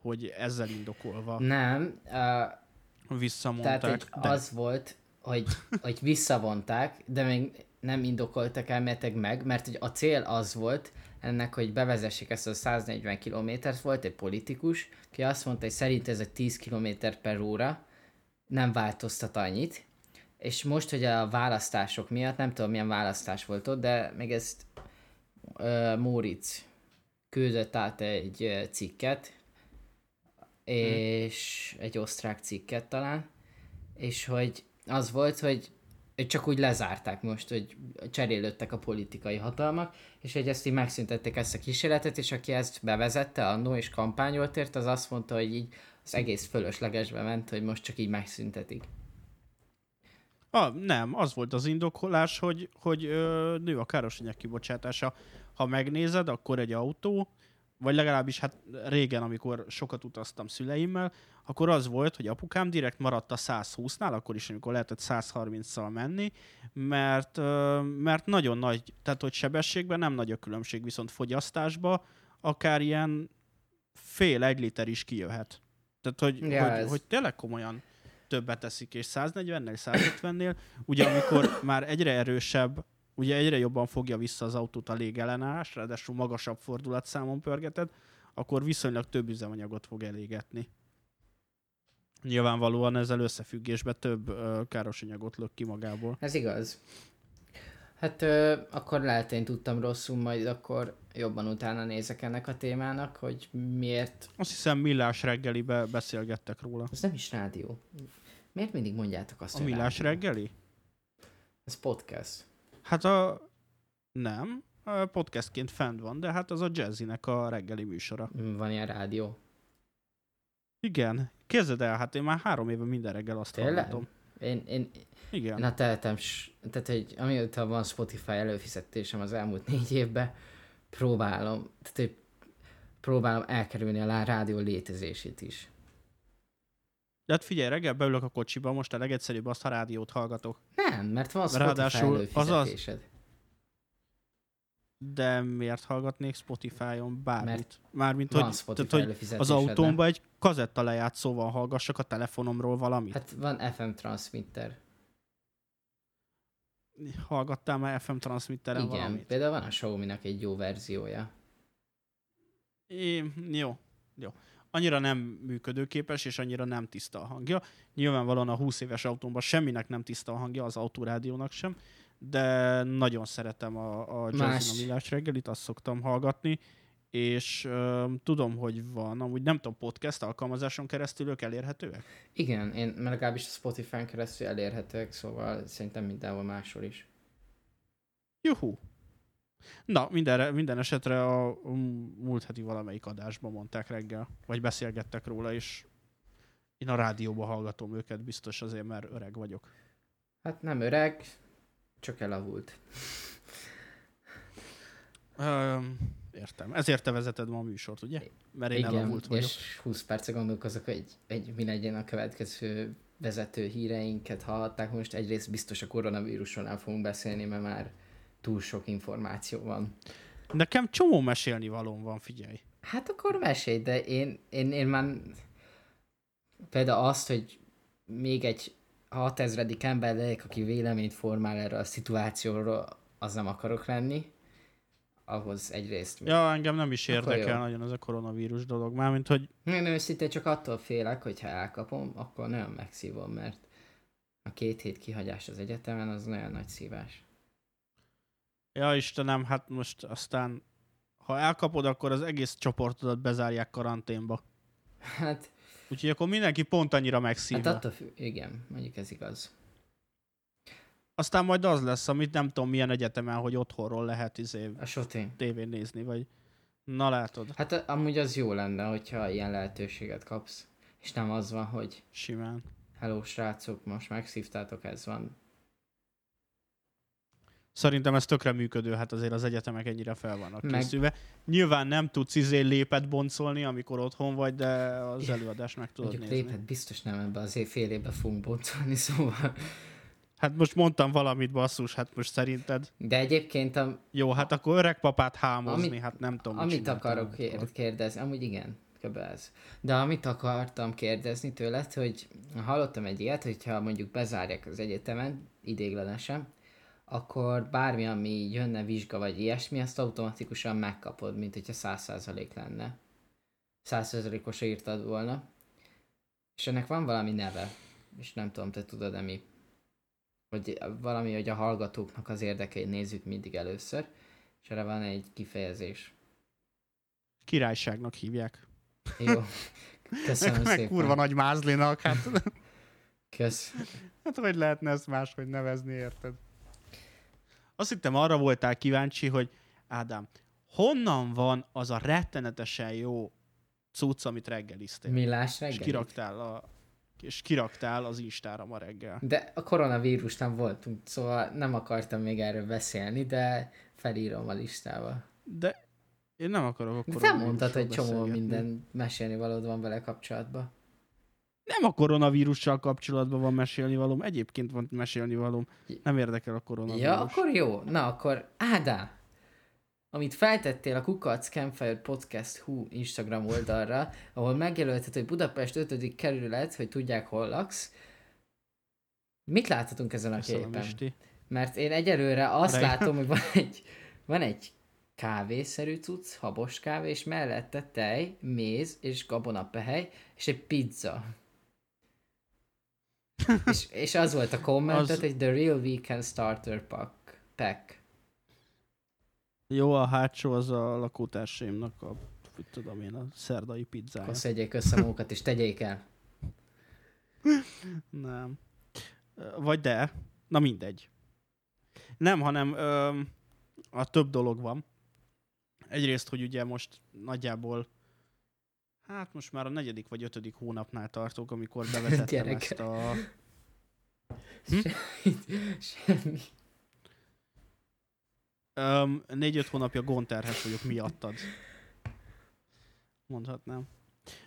hogy ezzel indokolva Nem, uh, visszamondták. Tehát, hogy de az volt, hogy, hogy visszavonták, de még nem indokoltak elméletek meg, mert hogy a cél az volt ennek, hogy bevezessék ezt a 140 kilométert, volt egy politikus, aki azt mondta, hogy szerint ez egy 10 km per óra, nem változtat annyit, és most, hogy a választások miatt, nem tudom milyen választás volt ott, de még ezt uh, Móricz küldött át egy cikket, és egy osztrák cikket talán, és hogy az volt, hogy hogy csak úgy lezárták most, hogy cserélődtek a politikai hatalmak, és hogy ezt így megszüntették ezt a kísérletet, és aki ezt bevezette annó és kampányolt ért, az azt mondta, hogy így az egész fölöslegesbe ment, hogy most csak így megszüntetik. Ah, nem, az volt az indokolás, hogy, hogy ö, nő a károsanyag kibocsátása. Ha megnézed, akkor egy autó, vagy legalábbis hát régen, amikor sokat utaztam szüleimmel, akkor az volt, hogy apukám direkt maradt a 120-nál, akkor is, amikor lehetett 130-szal menni, mert, mert nagyon nagy, tehát hogy sebességben nem nagy a különbség, viszont fogyasztásba akár ilyen fél egy liter is kijöhet. Tehát, hogy, Ja, hogy, ez- hogy tényleg komolyan többet teszik, és 140-nél, 150-nél, ugye amikor már egyre erősebb, ugye egyre jobban fogja vissza az autót a légellenállás, ráadásul magasabb fordulatszámon pörgeted, akkor viszonylag több üzemanyagot fog elégetni. Nyilvánvalóan ezzel összefüggésben több ö, káros anyagot lök ki magából. Ez igaz. Hát ö, akkor lehet én tudtam rosszul, majd akkor jobban utána nézek ennek a témának, hogy miért... Azt hiszem Millás reggelibe beszélgettek róla. Ez nem is rádió. Miért mindig mondjátok azt, A Millás reggeli? Ez podcast. Hát a... Nem. A podcastként fent van, de hát az a Jazzinek a reggeli műsora. Van ilyen rádió. Igen. Képzeld el, hát én már három éve minden reggel azt Tényleg? hallgatom. Én, én, Igen. én a teletem, tehát hogy amióta van Spotify előfizetésem az elmúlt négy évben, próbálom, tehát hogy próbálom elkerülni a rádió létezését is. De hát figyelj, reggel beülök a kocsiba, most a legegyszerűbb azt, ha rádiót hallgatok. Nem, mert van Spotify Ráadásul az az- előfizetésed. De miért hallgatnék Spotify-on bármit? Mert Mármint, hogy, tehát, hogy az nem? autómba egy kazetta lejátszóval hallgassak a telefonomról valamit. Hát, Hát van FM transmitter. Hallgattál már FM transmitteren Igen, valamit? például van a Xiaomi-nak egy jó verziója. É, jó, jó. Annyira nem működőképes, és annyira nem tiszta a hangja. Nyilvánvalóan a 20 éves autómban semminek nem tiszta a hangja, az autórádiónak sem, de nagyon szeretem a, a Jazzin a Millás reggelit, azt szoktam hallgatni, és ö, tudom, hogy van, amúgy nem tudom, podcast alkalmazáson keresztül ők elérhetőek? Igen, én legalábbis a Spotify-n keresztül elérhetőek, szóval szerintem mindenhol máshol is. Juhu! Na, mindenre, minden esetre a múlt heti valamelyik adásban mondták reggel, vagy beszélgettek róla, és én a rádióban hallgatom őket, biztos azért, mert öreg vagyok. Hát nem öreg, csak elavult. Öm, értem. Ezért te vezeted ma a műsort, ugye? Mert én Igen, elavult vagyok. és 20 perce gondolkozok, hogy egy, mi legyen a következő vezető híreinket hallhatták. Most egyrészt biztos a koronavírusról nem fogunk beszélni, mert már túl sok információ van. Nekem csomó mesélni valóm van, figyelj. Hát akkor mesélj, de én, én, én már például azt, hogy még egy 6000. ember legyek, aki véleményt formál erre a szituációról, az nem akarok lenni. Ahhoz egyrészt... Ja, engem nem is érdekel nagyon ez a koronavírus dolog. Mármint, hogy Én őszintén csak attól félek, hogy ha elkapom, akkor nagyon megszívom, mert a két hét kihagyás az egyetemen az nagyon nagy szívás. Ja Istenem, hát most aztán ha elkapod, akkor az egész csoportodat bezárják karanténba. Hát, Úgyhogy akkor mindenki pont annyira megszívja. hát attól függ, igen, mondjuk ez igaz. Aztán majd az lesz, amit nem tudom milyen egyetemen, hogy otthonról lehet izé, A soté. tévén nézni, vagy... Na látod, Hát amúgy az jó lenne, hogyha ilyen lehetőséget kapsz. És nem az van, hogy simán. hello srácok, most megszívtátok, ez van. Szerintem ez tökre működő, hát azért az egyetemek ennyire fel vannak Meg- készülve. Nyilván nem tudsz izé lépet boncolni, amikor otthon vagy, de az előadást meg tudod Mondjuk nézni. léphet biztos nem ebbe az fél évbe fogunk boncolni, szóval. Hát most mondtam valamit, basszus, hát most szerinted... De egyébként a, Jó, hát akkor öreg papát hámozni, Amit- hát nem tudom, mit Amit akarok kér- kérdezni, amúgy igen, kb. ez. De amit akartam kérdezni tőled, hogy hallottam egy ilyet, hogyha mondjuk bezárják az egyetemen, idéglenesen, akkor bármi, ami jönne vizsga vagy ilyesmi, azt automatikusan megkapod, mint hogyha 100% lenne. 100%-osra írtad volna. És ennek van valami neve, és nem tudom, te tudod-e mi. Hogy valami, hogy a hallgatóknak az érdekeit nézzük mindig először, és erre van egy kifejezés. Királyságnak hívják. Jó. Köszönöm szépen. kurva nagy mázlinak, hát, Kösz. hát hogy lehetne ezt máshogy nevezni, érted? Azt hittem arra voltál kíváncsi, hogy Ádám, honnan van az a rettenetesen jó cucc, amit reggeliztél? Millás és reggel. kiraktál, a, és kiraktál az Instára ma reggel. De a koronavírus nem voltunk, szóval nem akartam még erről beszélni, de felírom a listába. De én nem akarok a De te mondtad, hogy csomó minden mesélni valód van vele kapcsolatban. Nem a koronavírussal kapcsolatban van mesélni valóm, egyébként van mesélni valóm. Nem érdekel a koronavírus. Ja, akkor jó. Na, akkor Ádám, amit feltettél a Kukac Campfire Podcast Hu Instagram oldalra, ahol megjelölted, hogy Budapest 5. kerület, hogy tudják, hol laksz. Mit láthatunk ezen a Köszönöm, képen? Isti. Mert én egyelőre azt Reggel. látom, hogy van egy, van egy kávészerű cucc, habos kávé, és mellette tej, méz és gabonapehely, és egy pizza. és, és az volt a kommentet, Az- hogy The Real Weekend Starter Pack. pack. Jó, a hátsó az a lakótársaimnak a, tudom én, a szerdai pizzája. Akkor szedjék össze magukat és tegyék el. Nem. Vagy de. Na mindegy. Nem, hanem ö, a több dolog van. Egyrészt, hogy ugye most nagyjából hát most már a negyedik vagy ötödik hónapnál tartok, amikor bevezettem Gyerek. ezt a... Semmi. Öm, négy-öt hónapja gonterhes vagyok miattad. Mondhatnám.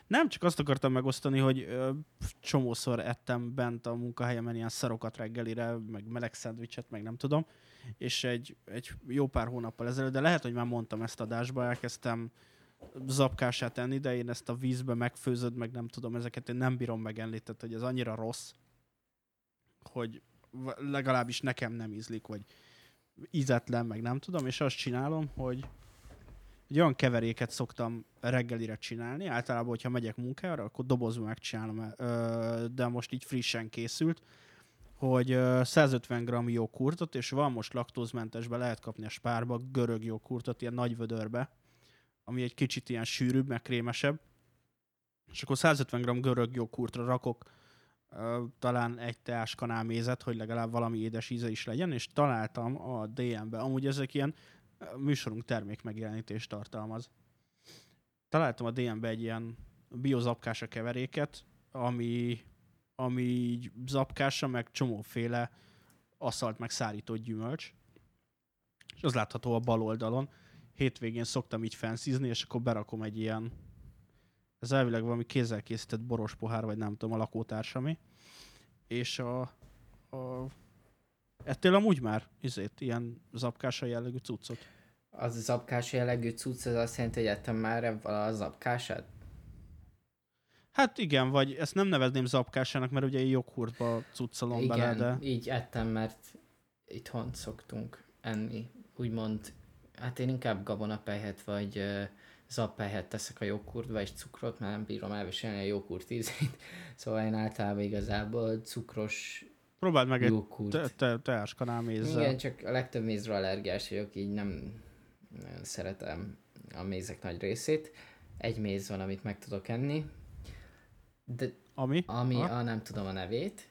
Nem, csak azt akartam megosztani, hogy ö, csomószor ettem bent a munkahelyemen ilyen szarokat reggelire, meg meleg szendvicset, meg nem tudom. És egy, egy jó pár hónappal ezelőtt, de lehet, hogy már mondtam ezt adásba, elkezdtem zapkását enni, de én ezt a vízbe megfőzöd, meg nem tudom, ezeket én nem bírom megenni, tehát hogy ez annyira rossz, hogy legalábbis nekem nem ízlik, vagy ízetlen, meg nem tudom, és azt csinálom, hogy egy olyan keveréket szoktam reggelire csinálni, általában, hogyha megyek munkára, akkor dobozba megcsinálom, de most így frissen készült, hogy ö, 150 g joghurtot, és van most laktózmentesbe, lehet kapni a spárba, görög joghurtot, ilyen nagy vödörbe, ami egy kicsit ilyen sűrűbb, meg krémesebb, és akkor 150 g görög joghurtra rakok talán egy teáskanál mézet, hogy legalább valami édes íze is legyen, és találtam a DM-be, amúgy ezek ilyen műsorunk termék megjelenítést tartalmaz. Találtam a DM-be egy ilyen biozapkása keveréket, ami, ami így zapkása, meg csomóféle aszalt meg szárított gyümölcs. És az látható a bal oldalon. Hétvégén szoktam így fenszízni, és akkor berakom egy ilyen ez elvileg valami kézzel készített boros pohár, vagy nem tudom, a lakótársami. És a, a ettél amúgy már izét, ilyen zapkása jellegű cuccot? Az zapkás jellegű cucc, az azt jelenti, hogy ettem már ebből a zapkását? Hát igen, vagy ezt nem nevezném zapkásának, mert ugye joghurtba cuccolom bele, de... így ettem, mert itthon szoktunk enni, úgymond, hát én inkább gabonapelyhet vagy uh, zappelyhet teszek a joghurtba, és cukrot, mert nem bírom elviselni a joghurt ízét, szóval én általában igazából cukros Próbáld meg egy joghurt. te, te, teáskanál mézzel. Igen, csak a legtöbb mézre allergiás vagyok, így nem szeretem a mézek nagy részét. Egy méz van, amit meg tudok enni, de Ami? ami Ha? a nem tudom a nevét,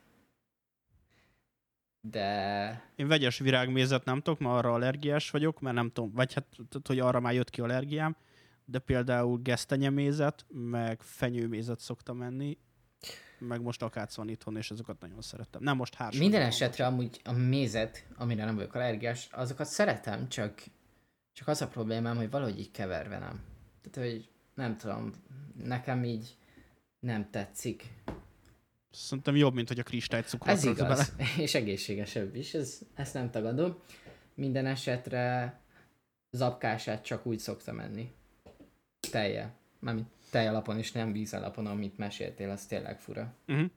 de Én vegyes virágmézet nem tudok, mert arra allergiás vagyok, mert nem tudom, vagy hát, hogy arra már jött ki allergiám, de például gesztenyemézet, meg fenyőmézet szoktam enni, meg most akác van itthon, és azokat nagyon szeretem. Nem most hárs. minden esetre amúgy a mézet, amire nem vagyok allergiás, azokat szeretem, csak, csak az a problémám, hogy valahogy így keverve nem. Tehát, hogy nem tudom, nekem így nem tetszik. Szerintem jobb, mint hogy a kristálycukrot Ez igaz, és egészségesebb is, ez, ezt nem tagadom. Minden esetre zapkását csak úgy szoktam enni. Telje. Mármint tej alapon és nem víz alapon, amit meséltél, az tényleg fura. Uh-huh.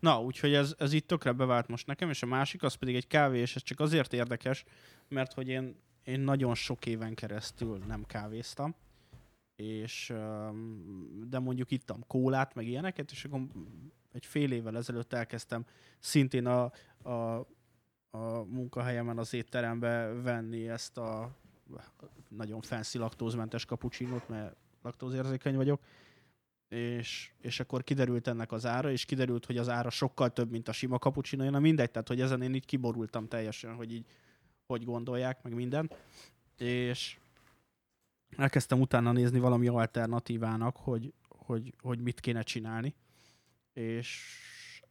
Na, úgyhogy ez, ez itt tökre bevált most nekem, és a másik az pedig egy kávé, és ez csak azért érdekes, mert hogy én, én nagyon sok éven keresztül nem kávéztam, és de mondjuk ittam kólát, meg ilyeneket, és akkor egy fél évvel ezelőtt elkezdtem szintén a, a, a munkahelyemen az étterembe venni ezt a nagyon fancy laktózmentes kapucsinót, mert laktózérzékeny vagyok, és, és akkor kiderült ennek az ára, és kiderült, hogy az ára sokkal több, mint a sima cappuccino, na mindegy, tehát hogy ezen én így kiborultam teljesen, hogy így hogy gondolják, meg minden. És elkezdtem utána nézni valami alternatívának, hogy, hogy, hogy mit kéne csinálni. És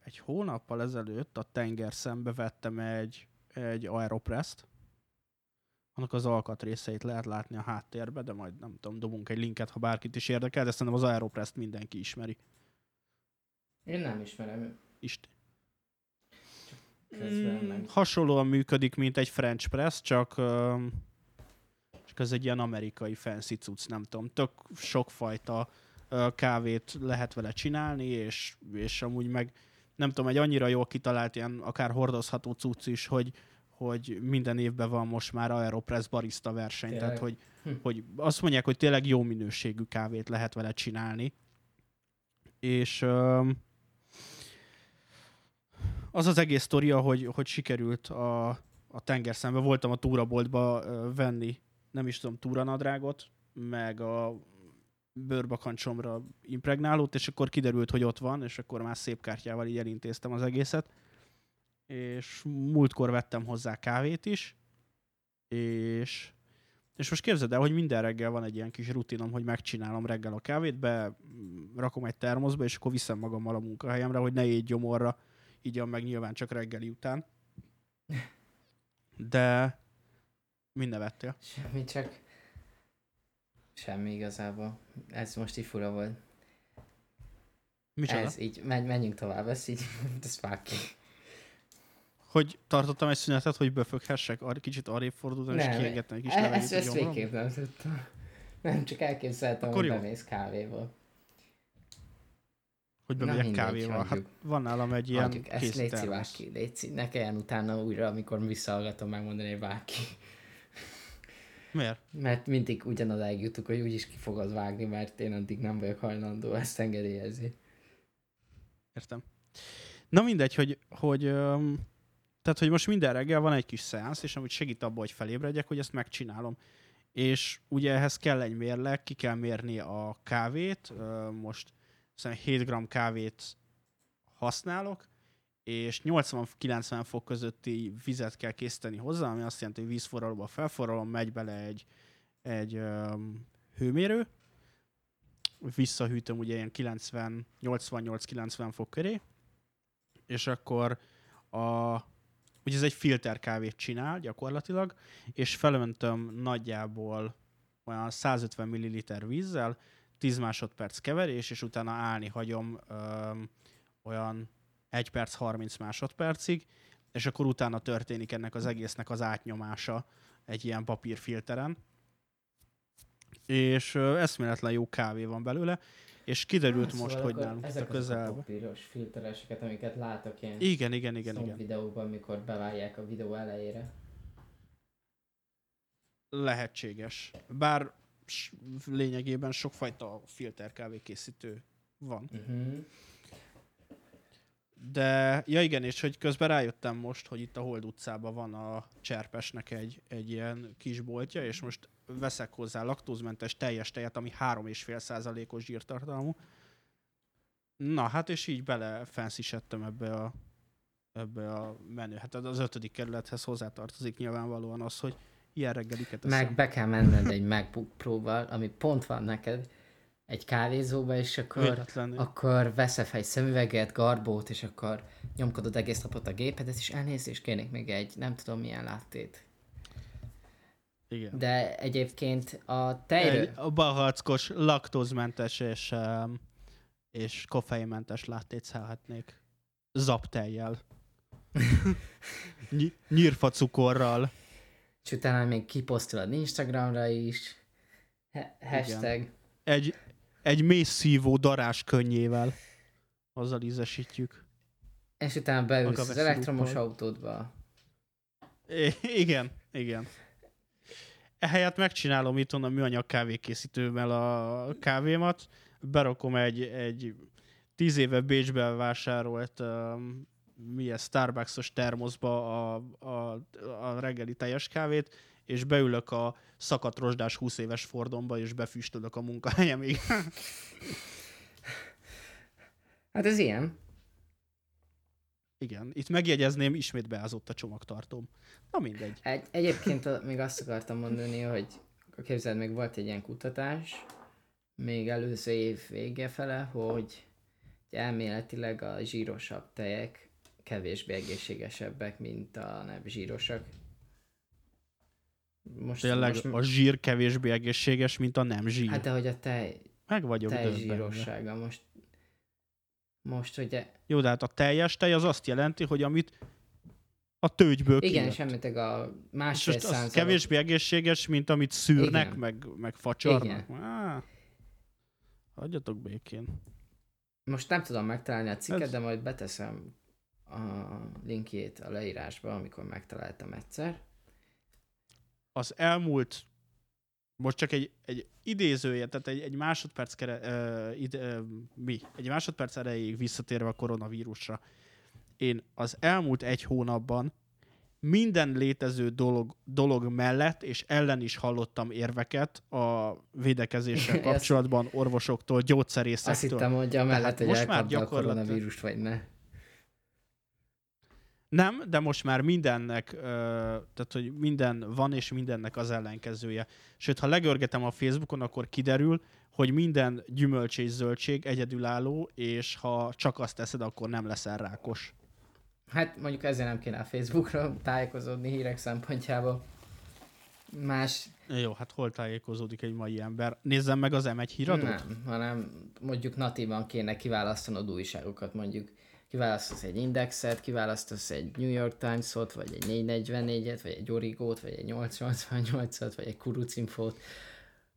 egy hónappal ezelőtt a tenger szembe vettem egy, egy Aeropress-t, annak az alkatrészeit lehet látni a háttérbe, de majd nem tudom, dobunk egy linket, ha bárkit is érdekel, de szerintem az Aeropress-t mindenki ismeri. Én nem ismerem Ist. közben Mm, hasonlóan működik, mint egy French press, csak, csak ez egy ilyen amerikai fancy cucc, nem tudom. Tök sokfajta kávét lehet vele csinálni, és, és amúgy meg nem tudom, egy annyira jól kitalált ilyen akár hordozható cucc is, hogy, hogy minden évben van most már Aeropress barista verseny, Tényleg? tehát hogy, Hm. hogy azt mondják, hogy tényleg jó minőségű kávét lehet vele csinálni. És öm, az az egész sztoria, hogy, hogy sikerült a, a tengerszembe. Voltam a túraboltba venni, nem is tudom, túranadrágot, meg a bőrbakancsomra impregnálót, és akkor kiderült, hogy ott van, és akkor már szép kártyával így elintéztem az egészet. És múltkor vettem hozzá kávét is, és, és most képzeld el, hogy minden reggel van egy ilyen kis rutinom, hogy megcsinálom reggel a kávét, be rakom egy termoszba, és akkor viszem magammal a munkahelyemre, hogy ne égy gyomorra, így meg nyilván csak reggeli után. De mind nevettél. Semmi, csak semmi igazából. Ez most így fura volt. Micsoda? Ez így, menj, menjünk tovább, ez így, ez vág ki. Hogy tartottam egy szünetet, hogy beföghessek, ar- kicsit arrébb fordultam, és Nem, kiengedtem egy kis E- levegőt ezt, ezt végképp nem tudtam. Nem, csak elképzeltem, Akkor hogy jó. bemész kávéból. Hogy bemegyek kávéval. Hát van nálam egy ilyen Hagyjuk, ezt légy szívás ki, légy Ne kelljen utána újra, amikor visszahallgatom megmondani, hogy vág ki. Miért? Mert mindig ugyanodáig jutunk, hogy úgyis ki fogod vágni, mert én addig nem vagyok hajlandó ezt engedélyezni. Értem. Na mindegy, hogy, hogy tehát, hogy most minden reggel van egy kis szeánsz, és amit segít abban, hogy felébredjek, hogy ezt megcsinálom. És ugye ehhez kell egy mérleg, ki kell mérni a kávét, most szerintem 7 g kávét használok, és 80-90 fok közötti vizet kell készíteni hozzá, ami azt jelenti, hogy vízforralóba felforralom, megy bele egy, egy öm, hőmérő, visszahűtöm ugye ilyen 90, 88-90 fok köré, és akkor a, ugye ez egy filter kávét csinál gyakorlatilag, és felöntöm nagyjából olyan 150 ml vízzel, 10 másodperc keverés, és utána állni hagyom öm, olyan 1 perc 30 másodpercig, és akkor utána történik ennek az egésznek az átnyomása egy ilyen papírfilteren. És eszméletlen jó kávé van belőle, és kiderült Ah, most, szóval hogy nálunk a ezek azok közelben. papíros filtereseket, amiket látok ilyen Igen, igen, igen, igen. videóban, mikor bevágják a videó elejére. Lehetséges. Bár lényegében sokfajta filter kávékészítő van. Uh-huh. De, ja igen, és hogy közben rájöttem most, hogy itt a Hold utcában van a Cserpesnek egy, egy ilyen kis boltja, és most veszek hozzá laktózmentes teljes tejet, ami 3,5 százalékos zsírtartalmú. Na, hát és így bele fenszisettem ebbe a, ebbe a menü. Hát az ötödik kerülethez hozzátartozik nyilvánvalóan az, hogy ilyen reggeliket eszem. Meg be kell menned egy MacBook Pro-val, ami pont van neked, egy kávézóba, és akkor, Véletlenül. akkor fel egy szemüveget, garbót, és akkor nyomkodod egész napot a gépedet, és elnézést kérnék még egy, nem tudom milyen láttét. Igen. De egyébként a tejről... Egy a bahackos, laktózmentes és, és koffeinmentes láttét szelhetnék. Zaptejjel. Ny- nyírfa cukorral. És utána még kiposztolod Instagramra is. Ha- hashtag. Egy, egy mély szívó darás könnyével. Azzal ízesítjük. És utána beülsz az elektromos autódba. I- igen, igen. Ehelyett megcsinálom itthon a műanyag kávékészítőmmel a kávémat, berakom egy, egy tíz éve Bécsben vásárolt um, milyen Starbucks-os termoszba a, a, a reggeli teljes kávét, és beülök a szakadt rozsdás 20 éves Fordomba, és befüstölök a munkahelyemig. Hát ez ilyen. Igen, itt megjegyezném, ismét beázott a csomagtartóm. Na mindegy. Egy, egyébként még azt akartam mondani, hogy képzeld, még volt egy ilyen kutatás, még előző év vége fele, hogy elméletileg a zsírosabb tejek kevésbé egészségesebbek, mint a nem zsírosak. Most, Tényleg most, a zsír kevésbé egészséges, mint a nem zsír. Hát de hogy a tej, Meg vagyok tej zsírossága most, most ugye, Jó, de hát a teljes tej az azt jelenti, hogy amit a tőgyből igen, kijött. és említek a másfél most százalék. kevésbé egészséges, mint amit szűrnek, Igen. meg, meg facsarnak. Igen. Á, hagyjatok békén. Most nem tudom megtalálni a cikket, Ez- de majd beteszem a linkjét a leírásba, amikor megtaláltam egyszer. Az elmúlt, most csak egy, egy idézője, tehát egy, egy másodperc kere, uh, ide, uh, mi? Egy másodperc erejéig visszatérve a koronavírusra. Én az elmúlt egy hónapban minden létező dolog, dolog mellett és ellen is hallottam érveket a védekezéssel kapcsolatban orvosoktól, gyógyszerészektől. Azt hittem, hogy amellett, Tehát hogy most már elkapja a gyakorlatilag- koronavírust, vagy ne. Nem, de most már mindennek, ö, tehát hogy minden van, és mindennek az ellenkezője. Sőt, ha legörgetem a Facebookon, akkor kiderül, hogy minden gyümölcs és zöldség egyedülálló, és ha csak azt teszed, akkor nem leszel rákos. Hát mondjuk ezzel nem kéne a Facebookra tájékozódni hírek szempontjából. Más Jó, hát hol tájékozódik egy mai ember? Nézzem meg az M1 híradót? nem, hanem mondjuk natívan kéne kiválasztanod újságokat, mondjuk kiválasztasz egy indexet, kiválasztasz egy New York Times-ot, vagy egy 444-et, vagy egy Origót, vagy egy 888-at, vagy egy Kurucinfót,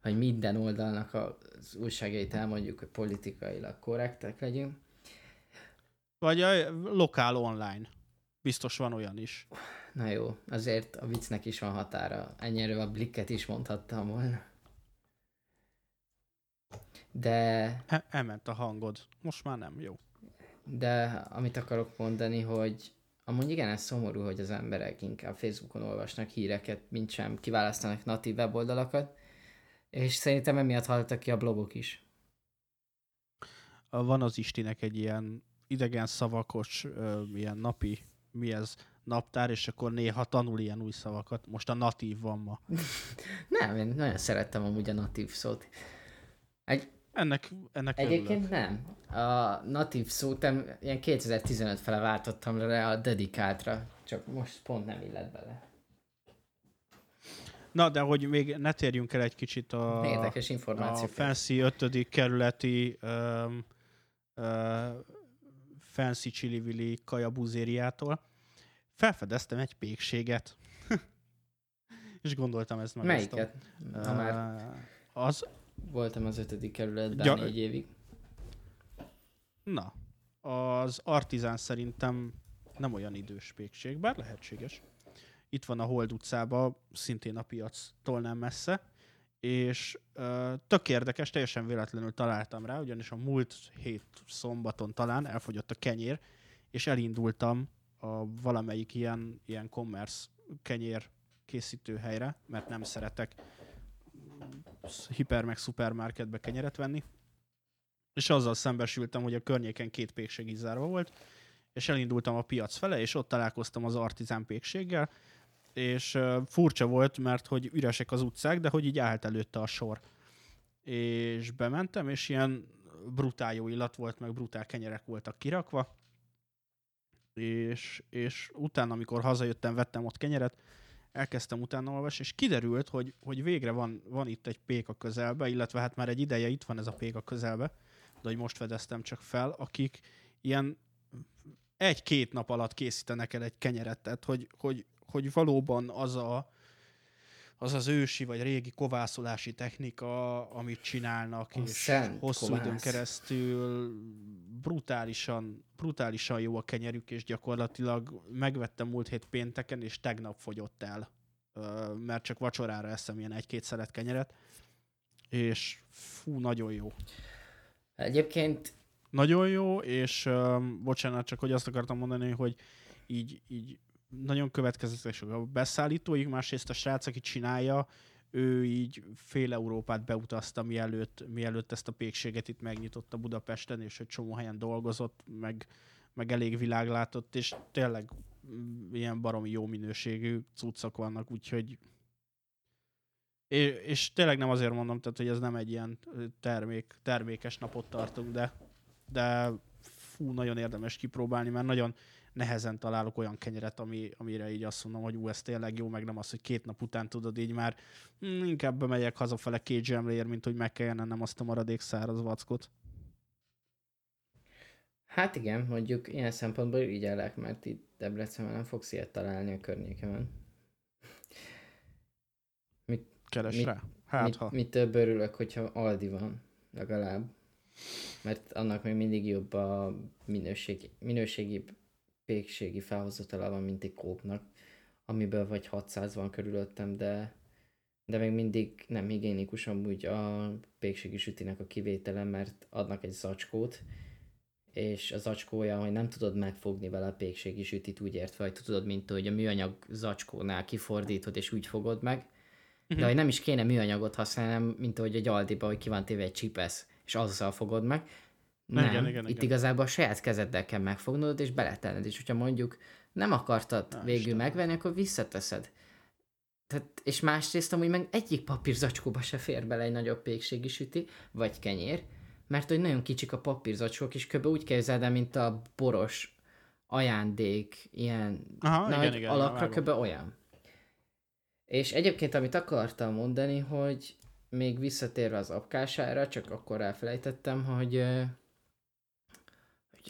hogy minden oldalnak az újságait elmondjuk, hogy politikailag korrektek legyünk. Vagy a lokál online. Biztos van olyan is. Na jó, azért a viccnek is van határa. Ennyire a blikket is mondhattam volna. De, elment a hangod. Most már nem jó. De amit akarok mondani, hogy amúgy igen, ez szomorú, hogy az emberek inkább Facebookon olvasnak híreket, mint sem kiválasztanak natív weboldalakat, és szerintem emiatt haltak ki a blogok is. Van az Istinek egy ilyen idegen szavakos, ilyen napi, mi ez, naptár, és akkor néha tanul ilyen új szavakat. Most a natív van ma. Nem, én nagyon szerettem amúgy a natív szót. Egy, Ennek, ennek Egyébként örülök. nem. A natív szót em- ilyen 2015 fele váltottam le a dedikáltra, csak most pont nem illet bele. Na, de hogy még ne térjünk el egy kicsit a, Érdekes a információk. Fancy 5. kerületi um, uh, Fancy Chili kajabuzériától. Felfedeztem egy pékséget. És gondoltam, ez megosztom. Melyiket? Már Uh, az, voltam az ötödik kerületben Gya- négy évig. na, az Artizán szerintem nem olyan idős pékség, bár lehetséges. Itt van a Hold utcában, szintén a piactól nem messze, és ö, tök érdekes, teljesen véletlenül találtam rá, ugyanis a múlt hét szombaton talán elfogyott a kenyér, és elindultam a valamelyik ilyen, ilyen commerce kenyér készítő helyre, mert nem szeretek hiper meg szupermarketbe kenyeret venni, és azzal szembesültem, hogy a környéken két pékség is zárva volt, és elindultam a piac fele, és ott találkoztam az artizán pékséggel, és furcsa volt, mert hogy üresek az utcák, de hogy így állt előtte a sor. És bementem, és ilyen brutál jó illat volt, meg brutál kenyerek voltak kirakva, és, és utána, amikor hazajöttem, vettem ott kenyeret, elkezdtem utána olvasni, és kiderült, hogy, hogy végre van, van itt egy pék a közelbe, illetve hát már egy ideje itt van ez a pék a közelbe, de hogy most fedeztem csak fel, akik ilyen egy-két nap alatt készítenek el egy kenyeret, tehát hogy, hogy, hogy valóban az a, az az ősi vagy régi kovászolási technika, amit csinálnak, A és hosszú kovász. időn keresztül brutálisan, brutálisan jó a kenyerük, és gyakorlatilag megvettem múlt hét pénteken, és tegnap fogyott el, mert csak vacsorára eszem ilyen egy-két szelet kenyeret, és fú, nagyon jó. Egyébként Nagyon jó, és um, bocsánat, csak hogy azt akartam mondani, hogy így, így nagyon következetesek a beszállítóik, másrészt a srác, aki csinálja, ő így fél Európát beutazta, mielőtt, mielőtt ezt a pékséget itt megnyitotta Budapesten, és egy csomó helyen dolgozott, meg, meg elég világlátott, és tényleg mm, ilyen baromi jó minőségű cuccok vannak, úgyhogy és, tényleg nem azért mondom, tehát, hogy ez nem egy ilyen termék, termékes napot tartunk, de, de fú, nagyon érdemes kipróbálni, mert nagyon nehezen találok olyan kenyeret, ami, amire így azt mondom, hogy ú, ez tényleg jó, meg nem az, hogy két nap után tudod így már hm, inkább bemegyek hazafele két zsemléért, mint hogy meg kelljen ennem azt a maradék száraz vackot. Hát igen, mondjuk ilyen szempontból ügyelek, mert itt Debrecenben nem fogsz ilyet találni a környékemen. Keres Mit- rá. Hát mit, ha. mit több örülök, hogyha Aldi van, legalább. Mert annak még mindig jobb a minőségi, minőségi pékségi felhozatala van, mint egy kópnak, amiből vagy 600 van körülöttem, de de még mindig nem higiénikus amúgy a pékségi sütinek a kivétele, mert adnak egy zacskót, és az zacskója, hogy nem tudod megfogni vele a pékségi sütit úgy értve, hogy tudod, mint hogy a műanyag zacskónál kifordítod, és úgy fogod meg, de hogy nem is kéne műanyagot használni, hanem mint ahogy egy Aldiba, hogy ki van téve egy csipesz, és azzal fogod meg. Nem, Igen, igen, itt igen. igazából a saját kezeddel kell megfognod, és beletenned, és hogyha mondjuk nem akartad Na, végül Istenem. megvenni, akkor visszateszed. Tehát, és másrészt amúgy meg egyik papírzacskóba se fér bele egy nagyobb pékségi süti, vagy kenyér, mert hogy nagyon kicsik a papírzacskók, és kb. úgy képzeld el, mint a boros ajándék, ilyen Aha, nagy igen, igen, alakra kb. olyan. És egyébként, amit akartam mondani, hogy még visszatérve az apkására, csak akkor elfelejtettem, hogy,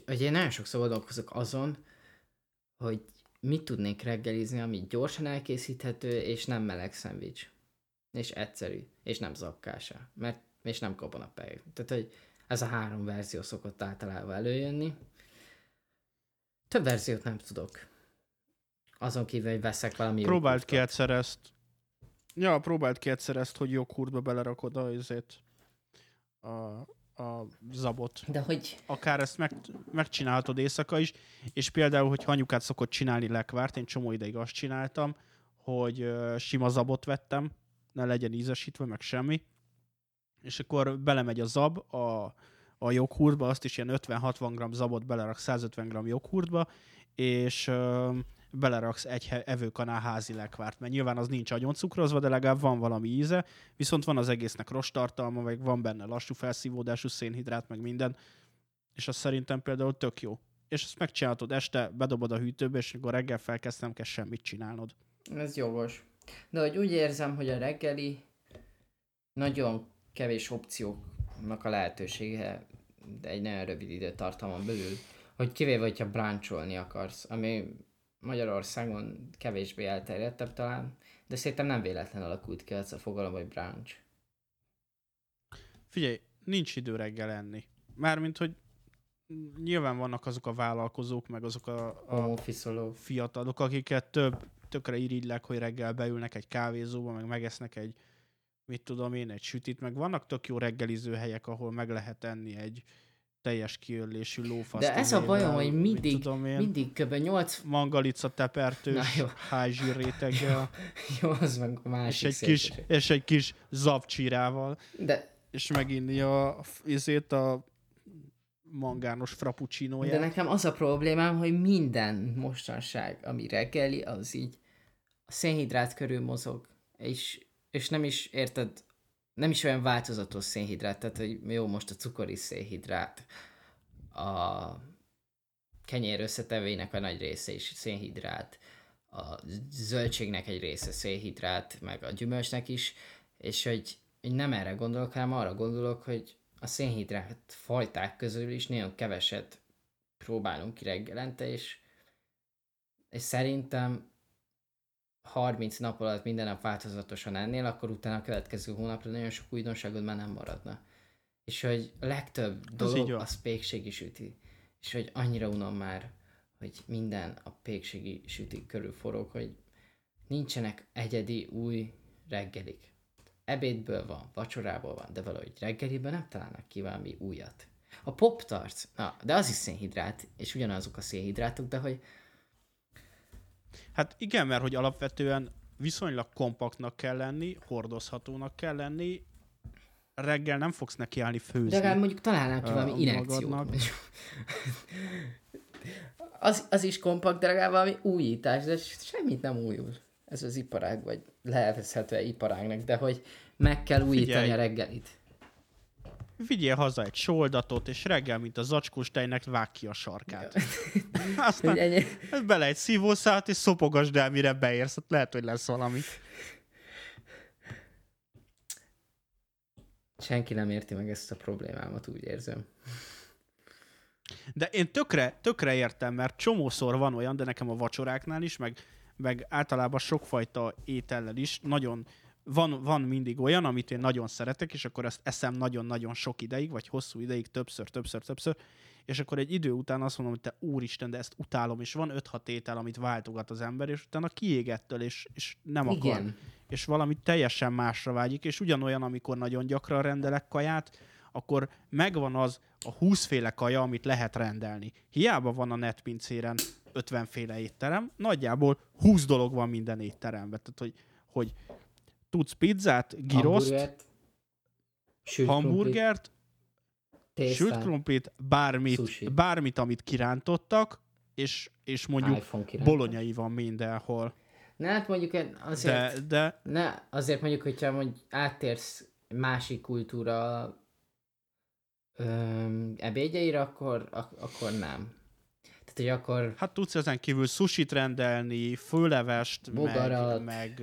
hogy, én nagyon sokszor gondolkozok azon, hogy mit tudnék reggelizni, ami gyorsan elkészíthető, és nem meleg szendvics. És egyszerű, és nem zapkása, mert és nem kabonapej. Tehát, hogy ez a három verzió szokott általában előjönni. Több verziót nem tudok. Azon kívül, hogy veszek valami Próbáld ki egyszer ezt. Ja, próbáld ki egyszer ezt, hogy joghurtba belerakod a, azért, a, a zabot. De hogy Akár ezt meg, megcsinálhatod éjszaka is, és például, hogy anyukát szokott csinálni lekvárt, én csomó ideig azt csináltam, hogy sima zabot vettem, ne legyen ízesítve, meg semmi, és akkor belemegy a zab a, a joghurtba, azt is ilyen 50-60 g zabot belerak 150 g joghurtba, és ö, beleraksz egy evőkanál házi lekvárt, mert nyilván az nincs agyon cukrozva, de legalább van valami íze, viszont van az egésznek rostartalma, meg van benne lassú felszívódású szénhidrát, meg minden, és az szerintem például tök jó. És ezt megcsinálod este, bedobod a hűtőbe, és akkor reggel felkezd, nem kell semmit csinálnod. ez jogos. De hogy úgy érzem, hogy a reggeli nagyon kevés opcióknak a lehetősége, de egy nagyon rövid időtartamon belül, hogy kivéve, hogyha bráncsolni akarsz, ami Magyarországon kevésbé elterjedtebb talán, de szerintem nem véletlen alakult ki az a fogalom, hogy brunch. Figyelj, nincs idő reggel enni. Mármint, hogy nyilván vannak azok a vállalkozók, meg azok a, a fiatalok, akiket több, tökre irigylek, hogy reggel beülnek egy kávézóba, meg megesznek egy, mit tudom én, egy sütit, meg vannak tök jó reggeliző helyek, ahol meg lehet enni egy teljes kiörlésű lófasz. De ez a bajom, hogy mindig, én, mindig kb. 8... mangalica tepertős, jó. hájzsír réteggel, Jó, az meg a és másik egy, kis, és egy kis zavcsírával, De, és meginni a, izét a mangános de frappuccinóját. nekem az a problémám, hogy minden mostanság, ami reggeli, az így a szénhidrát körül mozog, és, és nem is, érted, nem is olyan változatos szénhidrát, tehát hogy jó, most a cukor is szénhidrát, a kenyér összetevőinek a nagy része is szénhidrát, a zöldségnek egy része szénhidrát, meg a gyümölcsnek is, és hogy, hogy nem erre gondolok, hanem arra gondolok, hogy a szénhidrát fajták közül is nagyon keveset próbálunk ki reggelente, és, és szerintem 30 nap alatt minden nap változatosan ennél, akkor utána a következő hónapra nagyon sok újdonságod már nem maradna. És hogy a legtöbb dolog az pékségi süti. És hogy annyira unom már, hogy minden a pékségi süti körül forog, hogy nincsenek egyedi új reggelik. Ebédből van, vacsorából van, de valahogy reggeliből nem találnak ki valami újat. A pop na, de az is szénhidrát, és ugyanazok a szénhidrátok, de hogy Hát igen, mert hogy alapvetően viszonylag kompaktnak kell lenni, hordozhatónak kell lenni, reggel nem fogsz nekiállni főzni. De legalább mondjuk találnánk ki valami inekciót. Az, az is kompakt, de legalább valami újítás, de semmit nem újul. Ez az iparág, vagy lehetezhető iparágnak, de hogy meg kell újítani Figyelj. a reggelit. Vigyél haza egy soldatot, és reggel, mint a zacskós tejnek, vág ki a sarkát. Aztán bele egy szívószállat, és szopogasd el, mire beérsz. Ott lehet, hogy lesz valami. senki nem érti meg ezt a problémámat, úgy érzem. De én tökre, tökre értem, mert csomószor van olyan, de nekem a vacsoráknál is, meg, meg általában sokfajta étellel is nagyon van, van mindig olyan, amit én nagyon szeretek, és akkor ezt eszem nagyon-nagyon sok ideig, vagy hosszú ideig, többször, többször, többször, és akkor egy idő után azt mondom, hogy te úristen, de ezt utálom, és van 5-6 étel, amit váltogat az ember, és utána kiégettől, és, és nem akar Igen. és valami teljesen másra vágyik, és ugyanolyan, amikor nagyon gyakran rendelek kaját, akkor megvan az a 20 féle kaja, amit lehet rendelni. Hiába van a netpincéren 50 féle étterem, nagyjából 20 dolog van minden étteremben. Tehát, hogy, hogy tudsz pizzát, giroszt, Hamburgert, sült hamburgert, tésztát, sült krumplit, bármit, Sushi. bármit, amit kirántottak, és, és mondjuk bolonyai van mindenhol. Na hát mondjuk egy- azért, De, de ne, azért mondjuk, hogyha mondjuk áttérsz másik kultúra öm, ebédjeire, akkor, ak- akkor nem. Tehát, hogy akkor hát tudsz ezen kívül sushit rendelni, főlevest, meg, Bogarat. meg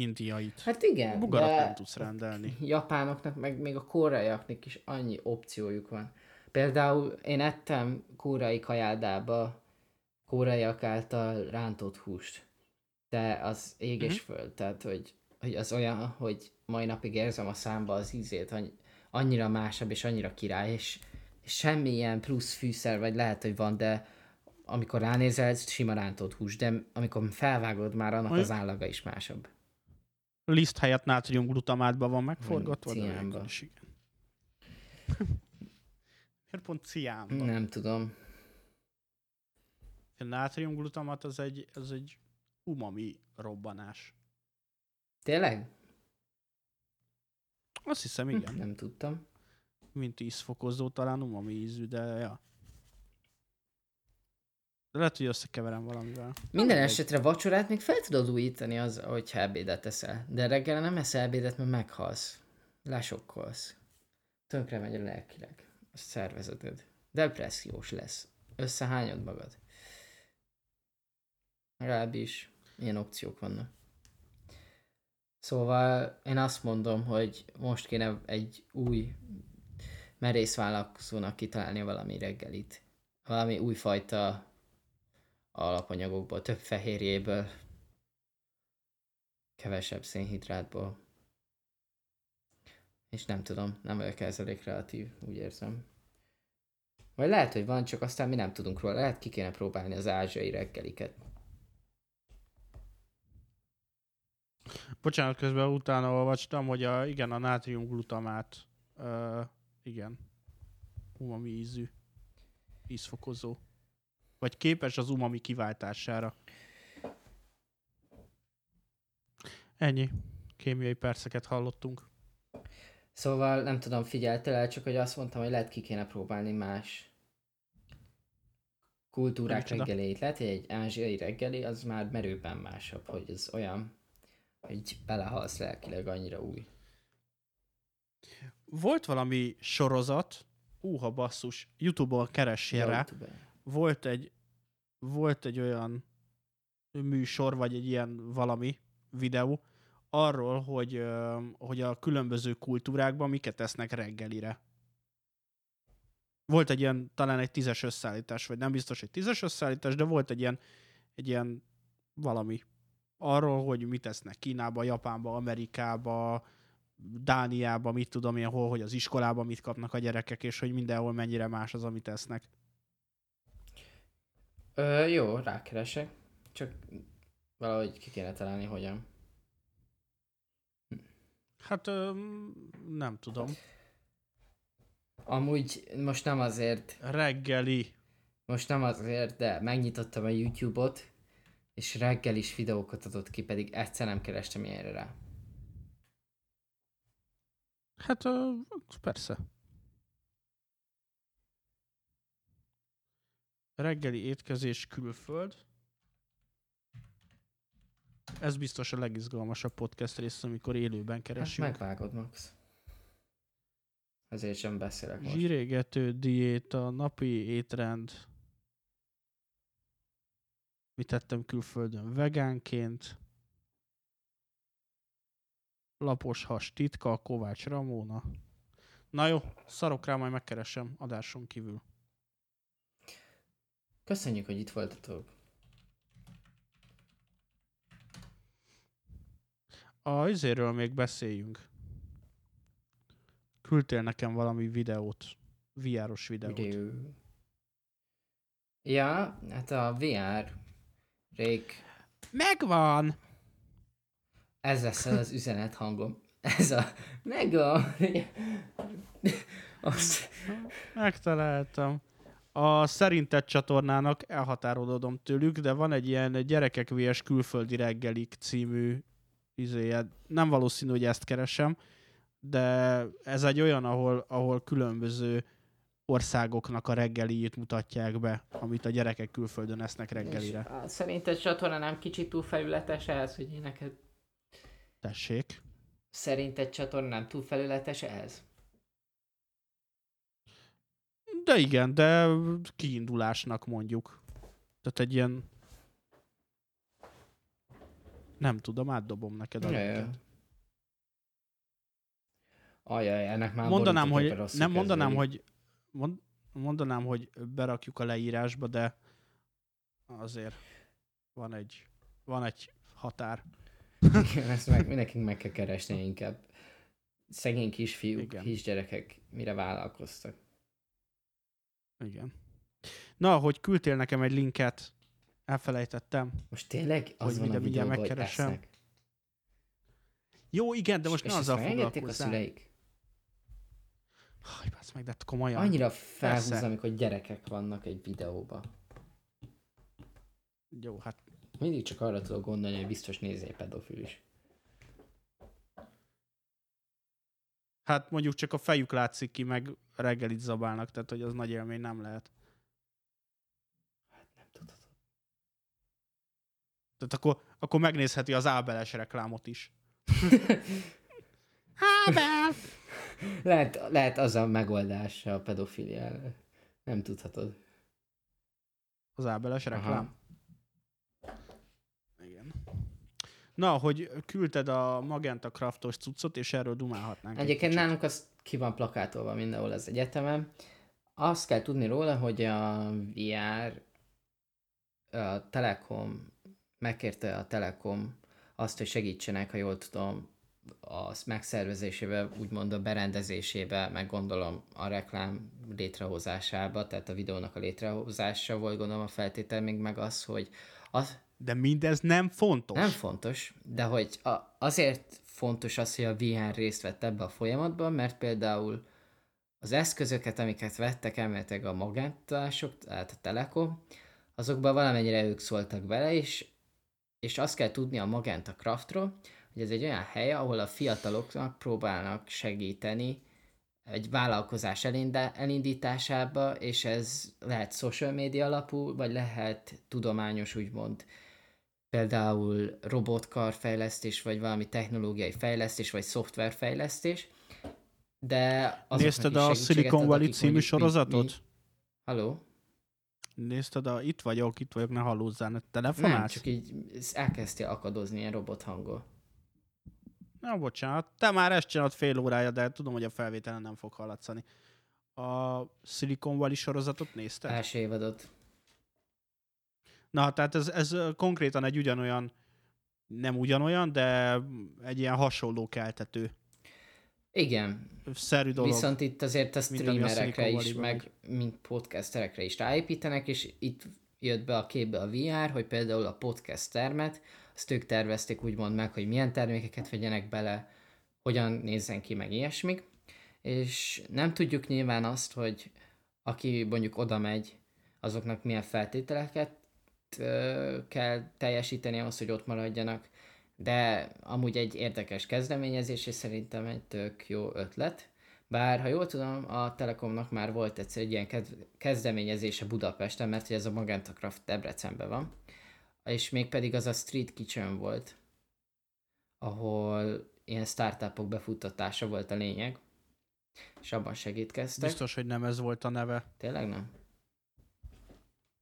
indiait. Hát igen, Bogarat de nem tudsz rendelni. japánoknak, meg még a koreaiaknak is annyi opciójuk van. Például én ettem koreai kajádába koreaiak által rántott húst. De az ég és Mhm. föld, tehát hogy, hogy az olyan, hogy mai napig érzem a számba az ízét, annyira másabb és annyira király, és, és semmilyen plusz fűszer, vagy lehet, hogy van, de amikor ránézel, ez sima rántott hús, de amikor felvágod már, annak Olyan- az állaga is másabb. Liszt helyett nátriumglutamátban van megforgatva, de végül is igen. Miért pont ciánban? Nem tudom. A nátriumglutamat az egy, az egy umami robbanás. Tényleg? Azt hiszem, igen. Nem tudtam. Mint ízfokozó, talán umami ízű, de ja. De lehet, hogy összekeverem valamivel. Minden mindegy. esetre vacsorát még fel tudod újítani az, hogyha ebédet eszel. De reggel nem eszel ebédet, mert meghalsz. Lesokkolsz. Tönkre megy a lelkileg. A szervezeted. Depressziós lesz. Összehányod magad. Legalábbis ilyen opciók vannak. Szóval én azt mondom, hogy most kéne egy új merész vállalkozónak kitalálni valami reggelit. Valami újfajta alapanyagokból, több fehérjéből, kevesebb szénhidrátból. És nem tudom, nem vagyok ezzel elég kreatív, úgy érzem. Vagy lehet, hogy van, csak aztán mi nem tudunk róla. Lehet ki kéne próbálni az ázsiai reggeliket. Bocsánat, közben utána olvastam, hogy a, igen, a nátriumglutamát, uh, igen, umami ízű, ízfokozó. Vagy képes az umami kiváltására. Ennyi. Kémiai perceket hallottunk. Szóval nem tudom, figyeltél el, csak hogy azt mondtam, hogy lehet ki kéne próbálni más kultúrák Micsoda? reggelét. Lehet, hogy egy ázsiai reggeli az már merőben másabb, hogy ez olyan, hogy belehalsz lelkileg annyira új. Volt valami sorozat, úha basszus, Youtube-on keressél rá, YouTube-en. Volt egy, volt egy olyan műsor, vagy egy ilyen valami videó, arról, hogy, hogy a különböző kultúrákban miket esznek reggelire. Volt egy ilyen, talán egy tízes összeállítás, vagy nem biztos egy tízes összeállítás, de volt egy ilyen, egy ilyen valami arról, hogy mit esznek Kínába, Japánba, Amerikába, Dániába, mit tudom én, hol, hogy az iskolában mit kapnak a gyerekek, és hogy mindenhol mennyire más az, amit esznek. Ö, jó, rákeresek. Csak valahogy ki kéne találni, hogyan. Hát ö, nem tudom. Amúgy most nem azért, Reggeli. most nem azért, de megnyitottam a YouTube-ot, és reggel is videókat adott ki, pedig egyszer nem kerestem ilyenre rá. Hát ö, persze. Reggeli étkezés külföld. Ez biztos a legizgalmasabb podcast rész, amikor élőben Hát keresünk. megvágod, Max. Ezért sem beszélek most. Zsírégető diéta, napi étrend. Mit tettem külföldön? Vegánként. Lapos has titka, Kovács Ramóna. Na jó, szarok rá, majd megkeresem adáson kívül. Köszönjük, hogy itt voltatok. A izéről még beszéljünk. Küldtél nekem valami videót. VR-os videót. Videó. Ja, hát a VR rég Megvan! ez lesz az üzenet hangom. Ez a... Meg a... Azt... Megtaláltam. A szerinted csatornának elhatárolódom tőlük, de van egy ilyen gyerekek vs. külföldi reggelik című izéje. Nem valószínű, hogy ezt keresem, de ez egy olyan, ahol, ahol különböző országoknak a reggeliét mutatják be, amit a gyerekek külföldön esznek reggelire. Szerinted csatorna nem kicsit túl felületes ehhez, hogy én neked... Tessék. Szerinted csatorna nem túl felületes ehhez? De igen, de kiindulásnak mondjuk. Tehát egy ilyen... Nem tudom, átdobom neked a linket. Ajaj, ennek már Mondanám, hogy, nem mondanám, kezdődik. hogy mond, mondanám, hogy berakjuk a leírásba, de azért van egy, van egy határ. Igen, ezt meg, nekünk meg kell keresni inkább. Szegény kisfiúk, Igen. kisgyerekek mire vállalkoztak. Igen. Na, hogy küldtél nekem egy linket, elfelejtettem. Most tényleg az Hogy van a hogy megkeresem. esznek. Jó, igen, de most és, ne azzal megengedték a foglalkozzál. szüleik? Haj, bassz meg, de komolyan. Annyira Persze. amikor gyerekek vannak egy videóba. Jó, hát Mindig csak arra tudok gondolni, hogy biztos nézi egy pedofil is. Hát mondjuk csak a fejük látszik ki, meg reggelit zabálnak, tehát hogy az nagy élmény nem lehet. Nem tudod. Tehát akkor, akkor megnézheti az Ábeles reklámot is. Ábel! Lehet, lehet az a megoldás a pedofiliára. Nem tudhatod. Az Ábeles Aha. reklám? Igen. Na, hogy küldted a Magenta Craftos cuccot, és erről dumálhatnánk. egy Egyébként kicsit. nálunk az ki van plakátolva mindenhol az egyetemen. Azt kell tudni róla, hogy a VR, a Telekom, megkérte a Telekom azt, hogy segítsenek, ha jól tudom, a megszervezésébe, úgymond a berendezésébe, meg gondolom a reklám létrehozásába, tehát a videónak a létrehozása volt gondolom a feltétel, még meg az, hogy az, De mindez nem fontos. nem fontos, de hogy a, azért fontos az, hogy a VR részt vett ebbe a folyamatban, mert például az eszközöket, amiket vettek elméletileg a magántások, tehát a Telekom, azokban valamennyire ők szóltak bele, és, és azt kell tudni a Magenta Craftról, hogy ez egy olyan hely, ahol a fiataloknak próbálnak segíteni egy vállalkozás elindításába, és ez lehet social media alapú, vagy lehet tudományos, úgymond például robotkar fejlesztés, vagy valami technológiai fejlesztés, vagy szoftverfejlesztés, de Nézted a Silicon Valley című mondjuk mi- sorozatot? Mi, Halló? Nézted a... Itt vagyok, itt vagyok, ne hallózzál, ne Nem, telefonálsz? csak így elkezdtél akadozni ilyen robot hangol. Na, bocsánat. Te már ezt csinálod fél órája, de tudom, hogy a felvételen nem fog hallatszani. A Silicon Valley sorozatot nézted? Első évadot. Na, tehát ez, ez konkrétan egy ugyanolyan, nem ugyanolyan, de egy ilyen hasonló keltető Igen, szerű dolog. Viszont itt azért a streamerekre is, meg mint podcasterekre is ráépítenek, és itt jött be a képbe a VR, hogy például a podcast termet, azt ők tervezték úgymond meg, hogy milyen termékeket vegyenek bele, hogyan nézzen ki, meg ilyesmik. És nem tudjuk nyilván azt, hogy aki mondjuk oda megy, azoknak milyen feltételeket kell teljesíteni ahhoz, hogy ott maradjanak, de amúgy egy érdekes kezdeményezés, és szerintem egy tök jó ötlet. Bár, ha jól tudom, a Telekomnak már volt egyszer egy ilyen kezdeményezése Budapesten, mert hogy ez a Magenta Craft Debrecenben van, és mégpedig az a Street Kitchen volt, ahol ilyen startupok befuttatása volt a lényeg, és abban segítkeztek. Biztos, hogy nem ez volt a neve. Tényleg nem?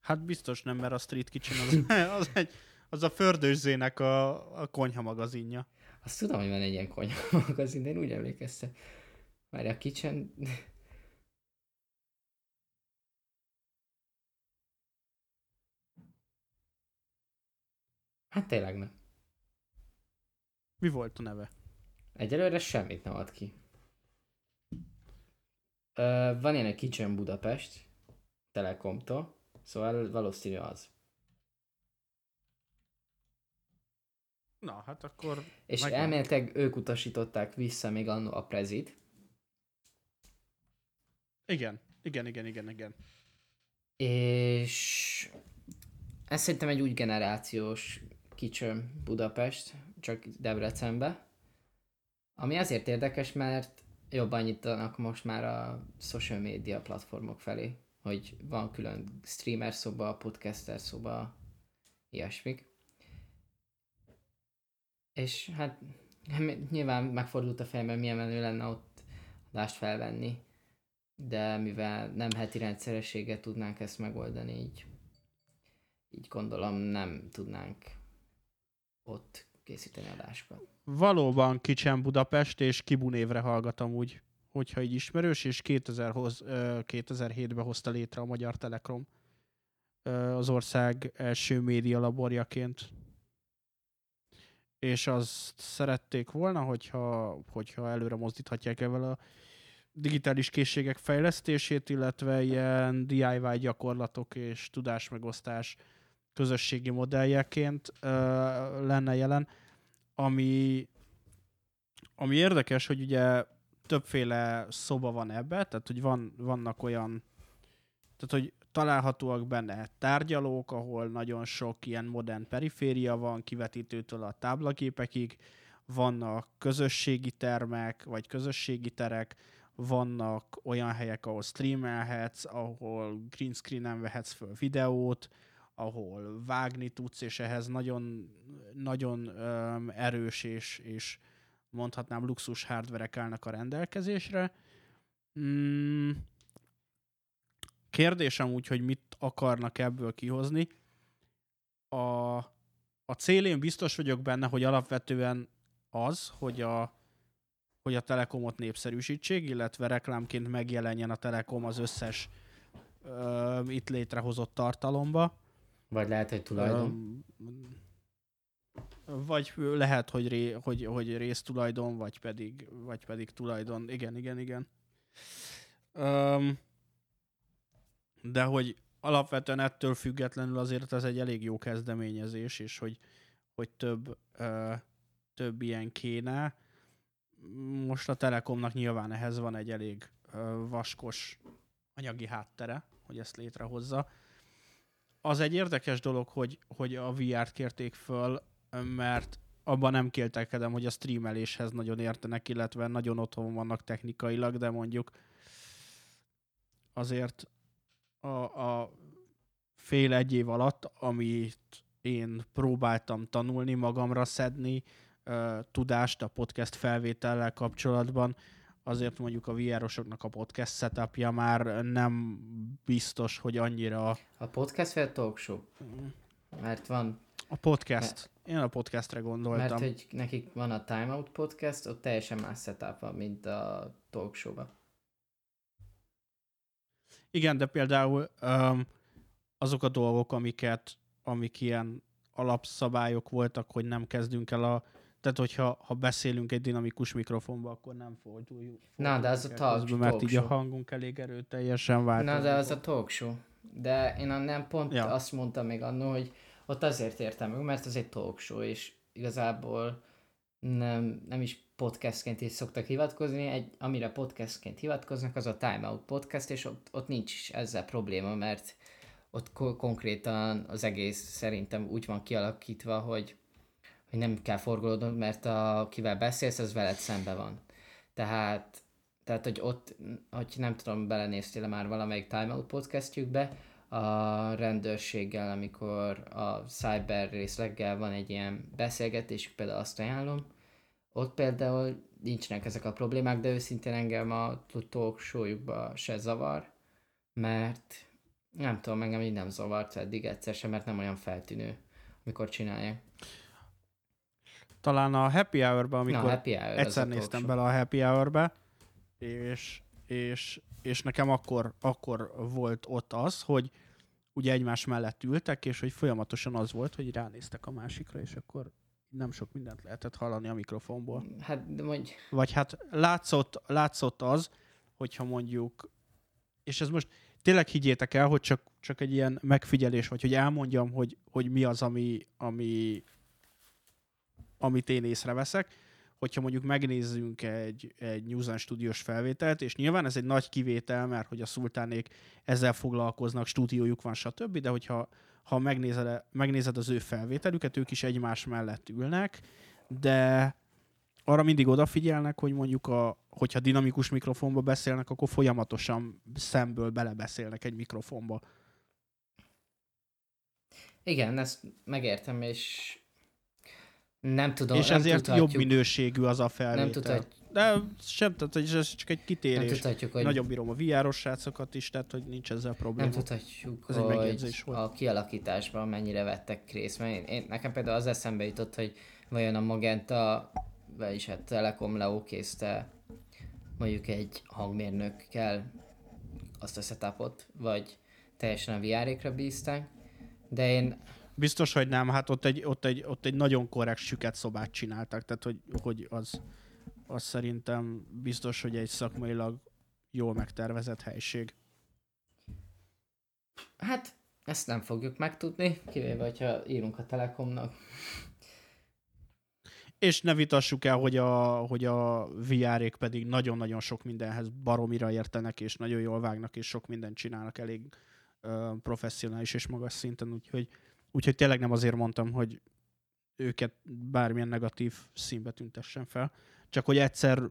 Hát biztos nem, mert a Street Kitchen az, az, egy, az a fördőzzének a, a konyha magazinja. Azt tudom, hogy van egy ilyen konyha magazin, de én úgy emlékeztem. Már a kitchen... Hát tényleg nem. Mi volt a neve? Egyelőre semmit nem ad ki. Ö, van ilyen egy Kitchen Budapest, Telekomtól, szóval valószínű az. Na, hát akkor... És megvan. elméletileg ők utasították vissza még annó a prezit. Igen, igen, igen, igen, igen. És ez szerintem egy új generációs kicsöm Budapest, csak Debrecenbe. Ami azért érdekes, mert jobban nyitanak most már a social media platformok felé, hogy van külön streamer szoba, podcaster szoba, ilyesmik. És hát nyilván megfordult a fejemben, milyen menő lenne ott adást felvenni, de mivel nem heti rendszerességgel tudnánk ezt megoldani, így, így gondolom nem tudnánk ott készíteni adásokat. Valóban Kicsen Budapest, és Kibu névre hallgatom úgy, hogyha így ismerős, és 2000 hoz, 2007-ben hozta létre a Magyar Telekom az ország első média laborjaként. És azt szerették volna, hogyha, hogyha előre mozdíthatják ezzel a digitális készségek fejlesztését, illetve ilyen DIY gyakorlatok és tudásmegosztás közösségi modelljeként lenne jelen, ami, ami érdekes, hogy ugye többféle szoba van ebbe, tehát hogy van, vannak olyan, tehát hogy találhatóak benne tárgyalók, ahol nagyon sok ilyen modern periféria van, kivetítőtől a táblagépekig, vannak közösségi termek, vagy közösségi terek, vannak olyan helyek, ahol streamelhetsz, ahol green screen-en vehetsz föl videót, ahol vágni tudsz, és ehhez nagyon, nagyon um, erős és, és mondhatnám luxus hardverek állnak a rendelkezésre. Mm. Kérdésem úgy, hogy mit akarnak ebből kihozni. A, a célén biztos vagyok benne, hogy alapvetően az, hogy a, hogy a Telekomot népszerűsítsék, illetve reklámként megjelenjen a Telekom az összes ö, itt létrehozott tartalomba. Vagy lehet, hogy tulajdon. Vagy lehet, hogy, ré, hogy, hogy résztulajdon, vagy pedig, vagy pedig tulajdon. Igen, igen, igen. Um, de hogy alapvetően ettől függetlenül azért ez egy elég jó kezdeményezés, és hogy, hogy több, uh, több ilyen kéne. Most a Telekomnak nyilván ehhez van egy elég uh, vaskos anyagi háttere, hogy ezt létrehozza az egy érdekes dolog, hogy, hogy a VR-t kérték föl, mert abban nem kéltelkedem, hogy a streameléshez nagyon értenek, illetve nagyon otthon vannak technikailag, de mondjuk azért a, a fél egy év alatt, amit én próbáltam tanulni, magamra szedni, tudást a podcast felvétellel kapcsolatban, azért mondjuk a VR-osoknak a podcast setupja már nem biztos, hogy annyira... A podcast vagy a talk show? Mert van... A podcast. Én a podcastre gondoltam. Mert hogy nekik van a Time Out podcast, ott teljesen más setup van, mint a talk show Igen, de például um, azok a dolgok, amiket, amik ilyen alapszabályok voltak, hogy nem kezdünk el a tehát, hogyha ha beszélünk egy dinamikus mikrofonba, akkor nem forduljuk. Na, de az a talk, közben, Mert így a hangunk elég erőteljesen vált. Na, de az a talk show. De én nem pont ja. azt mondtam még annól, hogy ott azért értem meg, mert az egy talk show, és igazából nem, nem is podcastként is szoktak hivatkozni, egy, amire podcastként hivatkoznak, az a Time Out podcast, és ott, ott nincs ezzel probléma, mert ott ko- konkrétan az egész szerintem úgy van kialakítva, hogy hogy nem kell forgolódnod, mert a, kivel beszélsz, az veled szembe van. Tehát, tehát hogy ott, hogy nem tudom, belenéztél már valamelyik Time Out podcastjükbe, a rendőrséggel, amikor a cyber részleggel van egy ilyen beszélgetés, például azt ajánlom, ott például nincsenek ezek a problémák, de őszintén engem a talk show se zavar, mert nem tudom, engem így nem zavart eddig egyszer sem, mert nem olyan feltűnő, amikor csinálják. Talán a Happy Hour-ba, amikor Na, happy hour, egyszer néztem bele a Happy Hour-be, és, és, és nekem akkor, akkor volt ott az, hogy ugye egymás mellett ültek, és hogy folyamatosan az volt, hogy ránéztek a másikra, és akkor nem sok mindent lehetett hallani a mikrofonból. Hát, de mondj... Vagy hát látszott, látszott az, hogyha mondjuk, és ez most tényleg higgyétek el, hogy csak, csak egy ilyen megfigyelés, vagy hogy elmondjam, hogy, hogy mi az, ami, ami amit én észreveszek, hogyha mondjuk megnézzünk egy, egy News and Studios felvételt, és nyilván ez egy nagy kivétel, mert hogy a szultánék ezzel foglalkoznak, stúdiójuk van, stb., de hogyha ha megnézed, megnézed az ő felvételüket, ők is egymás mellett ülnek, de arra mindig odafigyelnek, hogy mondjuk, a, hogyha dinamikus mikrofonba beszélnek, akkor folyamatosan szemből belebeszélnek egy mikrofonba. Igen, ezt megértem, és nem tudom, És nem ezért tudhatjuk, jobb minőségű az a felvétel. nem tudhatjuk, De sem, tehát ez csak egy nem kitérés. tudhatjuk, hogy Nagyon bírom a VR-os srácokat is, tehát hogy nincs ezzel probléma. Nem tudhatjuk, Ez hogy volt. a kialakításban mennyire vettek részt. Mert én, én, nekem például az eszembe jutott, hogy vajon a Magenta, vagyis hát Telekom leókézte mondjuk egy hangmérnökkel azt a setupot, vagy teljesen a VR-ékra bízták. De én, Biztos, hogy nem, hát ott egy, ott egy, ott egy nagyon korrekt süket szobát csináltak, tehát hogy, hogy az, az szerintem biztos, hogy egy szakmailag jól megtervezett helység. hát ezt nem fogjuk megtudni, kivéve, hogyha írunk a Telekomnak. És ne vitassuk el, hogy a, hogy a VR-ék pedig nagyon-nagyon sok mindenhez baromira értenek, és nagyon jól vágnak, és sok mindent csinálnak elég uh, professzionális és magas szinten, úgyhogy, úgyhogy tényleg nem azért mondtam, hogy őket bármilyen negatív színbe tüntessen fel, csak hogy egyszer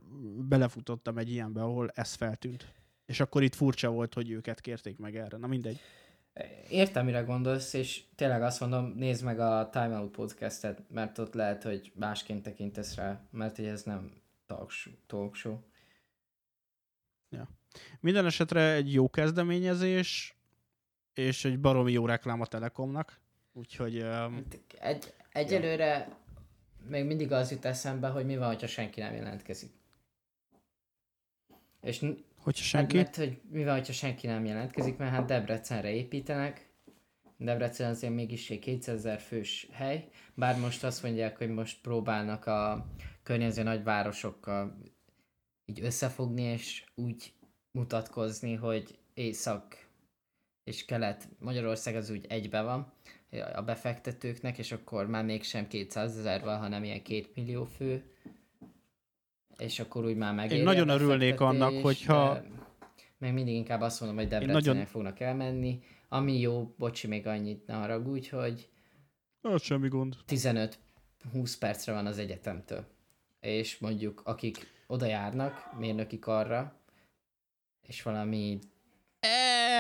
belefutottam egy ilyenbe, ahol ez feltűnt. És akkor itt furcsa volt, hogy őket kérték meg erre. Na mindegy. Értem, mire gondolsz, és tényleg azt mondom, nézd meg a Time Out podcastet, mert ott lehet, hogy másként tekintesz rá, mert hogy ez nem talk show. Talk show. Minden esetre egy jó kezdeményezés, és egy baromi jó reklám a Telekomnak. Úgyhogy um, Egy, egyelőre még mindig az jut eszembe, hogy mi van, ha senki nem jelentkezik. És hogyha senki? Hát, mert hogy mi van, ha senki nem jelentkezik, mert hát Debrecenre építenek, Debrecen azért mégis egy 200 ezer fős hely, bár most azt mondják, hogy most próbálnak a környező nagyvárosokkal így összefogni, és úgy mutatkozni, hogy Észak és Kelet Magyarország az úgy egybe van a befektetőknek, és akkor már mégsem 200 ezer van, hanem ilyen 2 millió fő, és akkor úgy már megéri Én nagyon örülnék annak, hogyha- Meg mindig inkább azt mondom, hogy nagyon- Debrecenre fognak elmenni. Ami jó, bocsi, még annyit ne haragudj, hogy Az semmi gond. 15-20 percre van az egyetemtől. És mondjuk akik oda járnak, mérnöki karra, és valami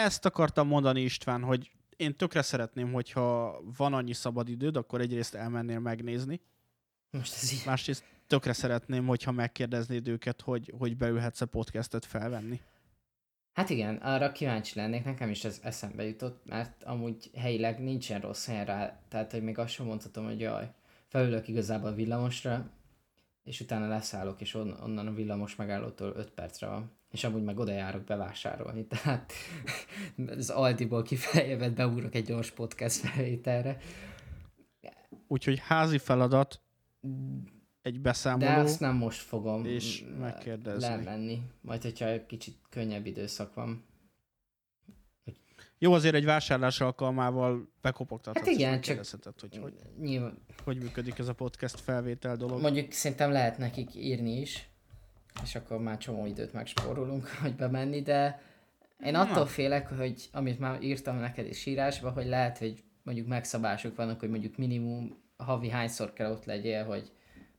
Ezt akartam mondani István, hogy én tökre szeretném, hogyha van annyi szabad időd, akkor egyrészt elmennél megnézni, most ez így... másrészt tökre szeretném, hogyha megkérdeznéd őket, hogy, hogy beülhetsz a podcastet felvenni. Hát igen, arra kíváncsi lennék, nekem is ez eszembe jutott, mert amúgy helyileg nincsen rossz helyen rá, tehát hogy még azt sem mondhatom, hogy jaj, felülök igazából a villamosra, és utána leszállok, és on- onnan a villamos megállótól 5 percre van. És amúgy meg oda járok bevásárolni, tehát az Aldiból kifejezett beugrok egy gyors podcast felvételre. Úgyhogy házi feladat, egy beszámoló. De azt nem most fogom és megkérdezni. lemenni, majd hogyha egy kicsit könnyebb időszak van. Jó, azért egy vásárlás alkalmával bekopogtathatsz, Hát igen, megkérdezheted, hogy, hogy Nyilván, hogy működik ez a podcast felvétel dolog. Mondjuk szerintem lehet nekik írni is, és akkor már csomó időt megspórolunk, hogy bemenni, de én Na. attól félek, hogy amit már írtam neked is írásba, hogy lehet, hogy mondjuk megszabások vannak, hogy mondjuk minimum havi hányszor kell ott legyél, hogy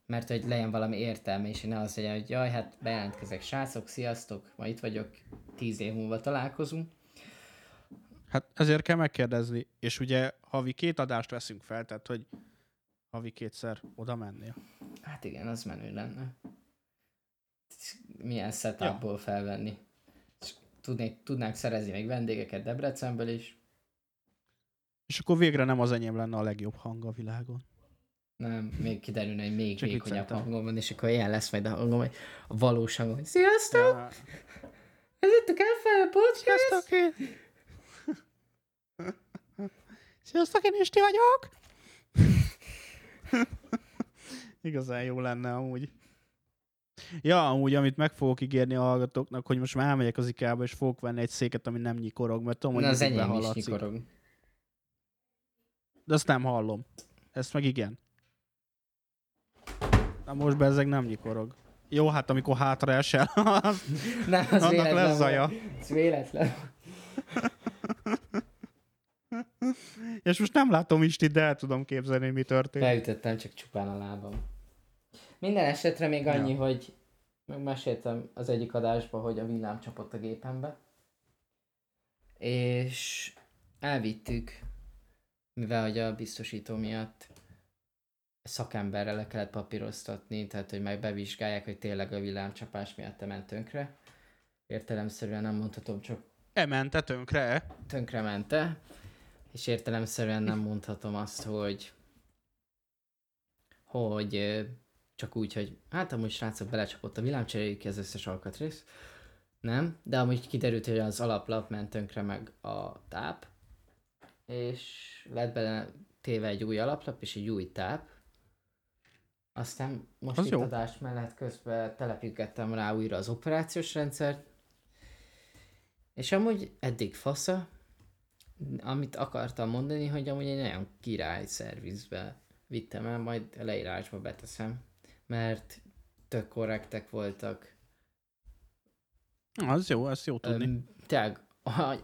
mert hogy legyen valami értelme, és ne az legyen, hogy jaj, hát bejelentkezek, srácok, sziasztok, ma itt vagyok, tíz év múlva találkozunk. Hát ezért kell megkérdezni, és ugye havi két adást veszünk fel, tehát hogy havi kétszer oda mennél. Hát igen, az menő lenne. Milyen setupból felvenni. És Tudnék, tudnánk szerezni még vendégeket Debrecenből is. És akkor végre nem az enyém lenne a legjobb hang a világon. Nem, még kiderülne, hogy még Csak vékonyabb hangom van, és akkor ilyen lesz majd a hangom, hogy a valós hangom, hogy Sziasztok! Ja, Ez itt a Cafe Podcast! Sziasztok, én... Sziasztok, én Isti vagyok! Igazán jó lenne amúgy. Ja, amúgy, amit meg fogok ígérni a hallgatóknak, hogy most már elmegyek az IKEA-ba, és fogok venni egy széket, ami nem nyikorog, mert tudom, hogy Na, az enyém is behallatszik. nyikorog. De azt nem hallom. Ezt meg igen. Na most bezzeg nem nyikorog. Jó, hát amikor hátra esel, az, Nem, az annak véletlen lesz zaja. Ez véletlen. És most nem látom Istit, de el tudom képzelni, mi történt. Beütöttem csak csupán a lábam. Minden esetre még annyi, ja. hogy megmeséltem az egyik adásba, hogy a villám csapott a gépembe. És elvittük, mivel hogy a biztosító miatt szakemberrel le kellett papíroztatni, tehát hogy meg bevizsgálják, hogy tényleg a villámcsapás miatt ment tönkre. Értelemszerűen nem mondhatom, csak Emente tönkre? tönkre mente, és értelemszerűen nem mondhatom azt, hogy hogy csak úgy, hogy hát amúgy srácok belecsapott a villám, cseréljük ki az összes alkatrész. Nem, de amúgy kiderült, hogy az alaplap ment tönkre meg a táp, és lett bele téve egy új alaplap és egy új táp. Aztán most Az itt jó. adás mellett közben telepítgettem rá újra az operációs rendszert, és amúgy eddig fasza, amit akartam mondani, hogy amúgy egy nagyon király szervizbe vittem el, majd a leírásba beteszem, mert tök korrektek voltak. Az jó, ezt jó tudni. Öm, tényleg,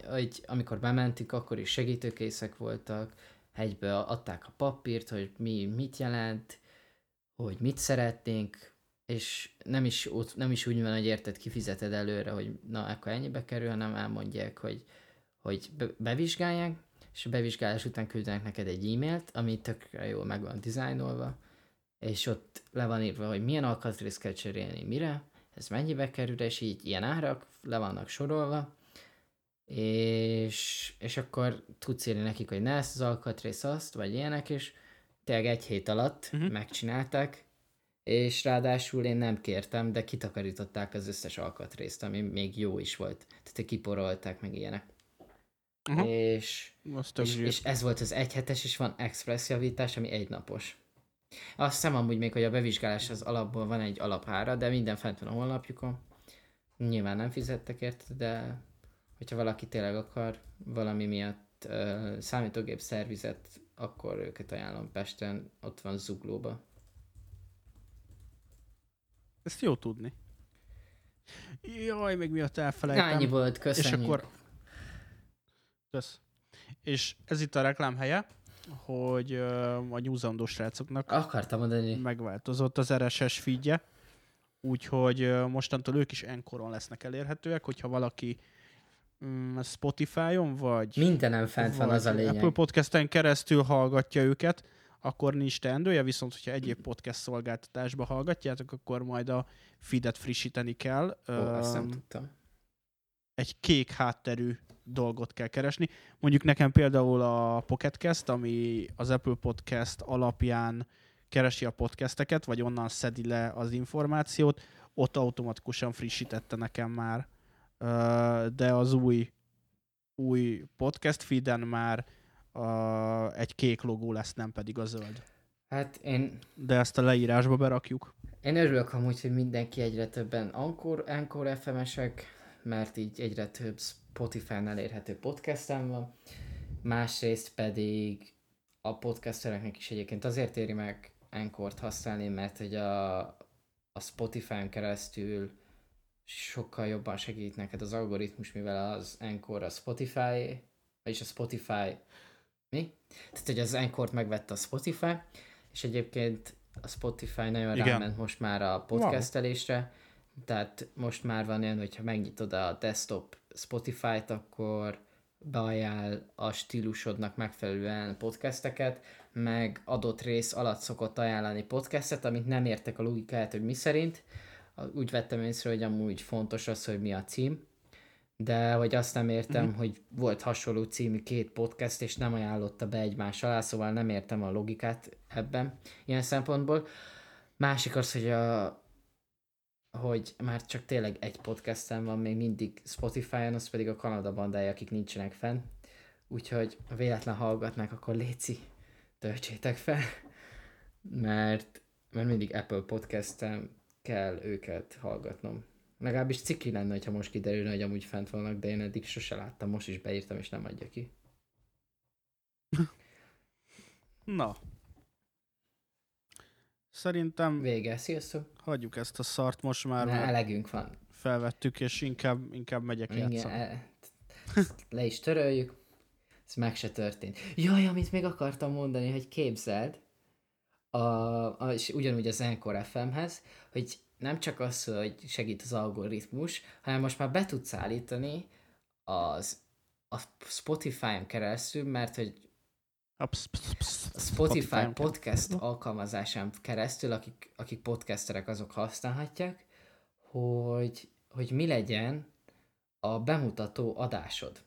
hogy, amikor bementük, akkor is segítőkészek voltak, egybe adták a papírt, hogy mi mit jelent, hogy mit szeretnénk, és nem is, ott, nem is úgy van, hogy érted, kifizeted előre, hogy na, akkor ennyibe kerül, hanem elmondják, hogy, hogy be, bevizsgálják, és a bevizsgálás után küldenek neked egy e-mailt, ami tökre jól meg van dizájnolva, és ott le van írva, hogy milyen alkatrészt kell cserélni, mire, ez mennyibe kerül, és így ilyen árak le vannak sorolva, és, és akkor tudsz írni nekik, hogy ne ezt az alkatrész azt, vagy ilyenek, és tényleg egy hét alatt uh-huh. megcsinálták, és ráadásul én nem kértem, de kitakarították az összes alkatrészt, ami még jó is volt. Tehát kiporolták meg ilyenek. Aha. És, és, és ez volt az egyhetes, és van express javítás, ami egynapos. Azt hiszem amúgy még, hogy a bevizsgálás az alapból van egy alapára, de minden fent van a honlapjukon. Nyilván nem fizettek érte, de hogyha valaki tényleg akar valami miatt uh, számítógép szervizet, akkor őket ajánlom Pesten, ott van Zuglóba. Ezt jó tudni. Jaj, még miatt elfelejtem. ennyi volt, És köszönjük. akkor... Kösz. És ez itt a reklámhelye, hogy a nyúzandó srácoknak Akartam mondani, megváltozott az RSS feedje, úgyhogy mostantól ők is enkoron lesznek elérhetőek, hogyha valaki mm, Spotify-on vagy, mindenem fent van vagy az a lényeg. Apple Podcast-en keresztül hallgatja őket, akkor nincs teendője, viszont hogyha egyéb podcast szolgáltatásba hallgatjátok, akkor majd a feedet frissíteni kell. Ó, ezt nem tudtam. egy kék hátterű dolgot kell keresni. Mondjuk nekem például a Pocketcast, ami az Apple Podcast alapján keresi a podcasteket, vagy onnan szedi le az információt, ott automatikusan frissítette nekem már. De az új, új podcast feeden már egy kék logó lesz, nem pedig a zöld. Hát én, De ezt a leírásba berakjuk. én örülök amúgy, hogy mindenki egyre többen Anchor, Anchor FM-esek, mert így egyre több Spotify-n elérhető podcastem van. Másrészt pedig a podcastereknek is egyébként azért éri meg Anchor-t használni, mert hogy a, a Spotify-on keresztül sokkal jobban segít neked az algoritmus, mivel az Anchor a Spotify, vagyis a Spotify mi? Tehát, hogy az Anchor-t megvette a Spotify, és egyébként a Spotify nagyon Igen. ráment most már a podcastelésre, tehát most már van olyan, hogyha megnyitod a desktop Spotify-t, akkor beajánl a stílusodnak megfelelően podcasteket, meg adott rész alatt szokott ajánlani podcastet, amit nem értek a logikáját, hogy mi szerint. Úgy vettem észre, hogy amúgy fontos az, hogy mi a cím, de hogy azt nem értem, mm-hmm. hogy volt hasonló című két podcast, és nem ajánlotta be egymás alá, szóval nem értem a logikát ebben ilyen szempontból. Másik az, hogy a hogy már csak tényleg egy podcastem van még mindig Spotify-on, az pedig a Kanada bandája, akik nincsenek fenn. Úgyhogy ha véletlen hallgatnák, akkor léci, töltsétek fel, mert, mert mindig Apple podcastem kell őket hallgatnom. Legalábbis ciki lenne, ha most kiderülne, hogy amúgy fent vannak, de én eddig sose láttam, most is beírtam, és nem adja ki. Na. Szerintem Vége. Sziasztok. hagyjuk ezt a szart most már, Ne, elegünk van. felvettük, és inkább, inkább megyek Igen, játszani. e- le is töröljük. Ez meg se történt. Jaj, amit még akartam mondani, hogy képzeld, a, a, és ugyanúgy az Encore FM-hez, hogy nem csak az, hogy segít az algoritmus, hanem most már be tudsz állítani az a Spotify-on keresztül, mert hogy A psz, psz, psz, a Spotify Spotify-on podcast alkalmazásán keresztül, akik, akik podcasterek, azok használhatják, hogy, hogy mi legyen a bemutató adásod.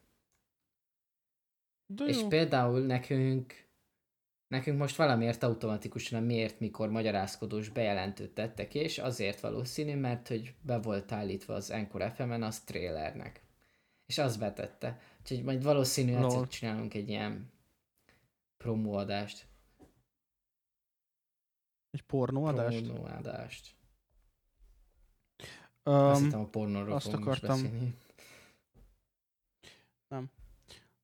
De És jó. például nekünk nekünk most valamiért automatikusan a miért, mikor magyarázkodós bejelentőt tettek, és azért valószínű, mert hogy be volt állítva az Encore FM-en az trailernek. És az betette. Úgyhogy majd valószínű Lol. egyszer csinálunk egy ilyen promóadást. Egy pornóadást? Promóadást. Azt Um, hittem a pornóról azt akartam- beszélni.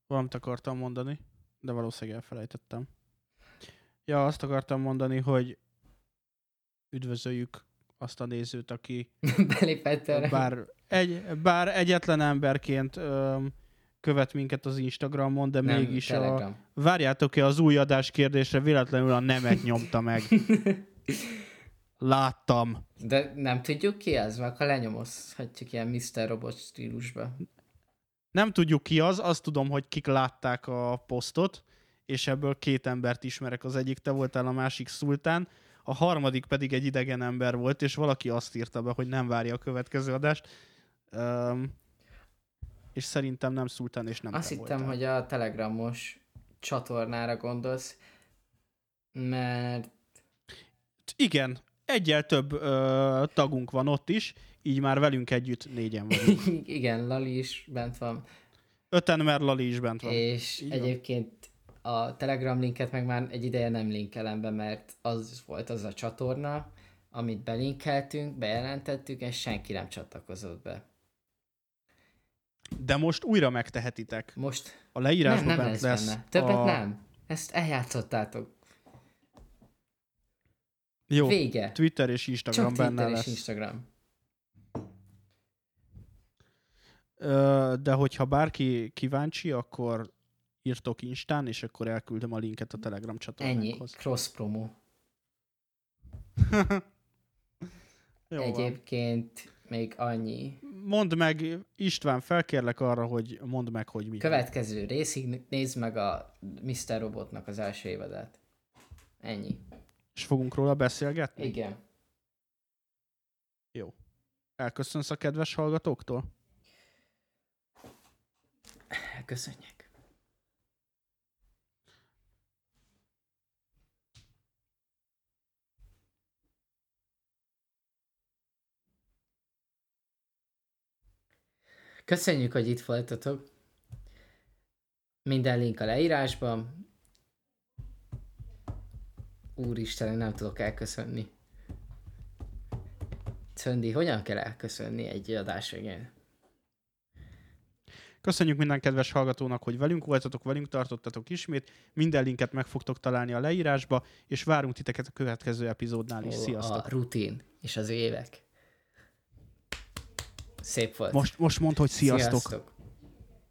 valamit akartam mondani, de valószínűleg elfelejtettem. Ja, azt akartam mondani, hogy üdvözöljük azt a nézőt, aki Belépett erre. bár, egy, bár egyetlen emberként öm, követ minket az Instagramon, de Nem, mégis a... Várjátok-e az új adás kérdésre véletlenül a nemet nyomta meg. Láttam. De nem tudjuk ki ez, mert ha lenyomozhatjuk ilyen Mr. Robot stílusba. Nem tudjuk ki az, azt tudom, hogy kik látták a posztot, és ebből két embert ismerek. Az egyik te voltál, a másik Szultán, a harmadik pedig egy idegen ember volt, és valaki azt írta be, hogy nem várja a következő adást. Um, és szerintem nem Szultán, és nem Azt te hittem, voltál. hogy a telegramos csatornára gondolsz, mert Igen, egyel több ö, tagunk van ott is, így már velünk együtt négyen vagyunk. igen, Lali is bent van, Öten, mert Lali is bent van. és Így van. egyébként a Telegram linket meg már egy ideje nem linkelem be, mert az volt az a csatorna, amit belinkeltünk, bejelentettük, és senki nem csatlakozott be. De most újra megtehetitek. Most A nem, leírásban nem bent lesz, lesz. benne. Többet a... nem. Ezt eljátszottátok. Jó, Vége. Twitter és Instagram Csak benne Twitter és lesz. Instagram. Ö, de hogyha bárki kíváncsi, akkor írtok Instán, és akkor elküldöm a linket a Telegram Ennyi. csatornánkhoz. Cross promo. Jó. Egyébként még annyi. Mondd meg, István, felkérlek arra, hogy mondd meg, hogy mi. Következő részig nézd meg a Mr. Robotnak az első évadát. Ennyi. És fogunk róla beszélgetni? Igen. Elköszönsz a kedves hallgatóktól? Köszönjük. Köszönjük, hogy itt voltatok. Minden link a leírásban. Úristen, nem tudok elköszönni. Szöndi, hogyan kell elköszönni egy adás végén? Köszönjük minden kedves hallgatónak, hogy velünk voltatok, velünk tartottatok ismét. Minden linket meg fogtok találni a leírásba, és várunk titeket a következő epizódnál is. Ó, Sziasztok! A rutin és az évek. Szép volt. Most, most mondd, hogy sziasztok! Sziasztok.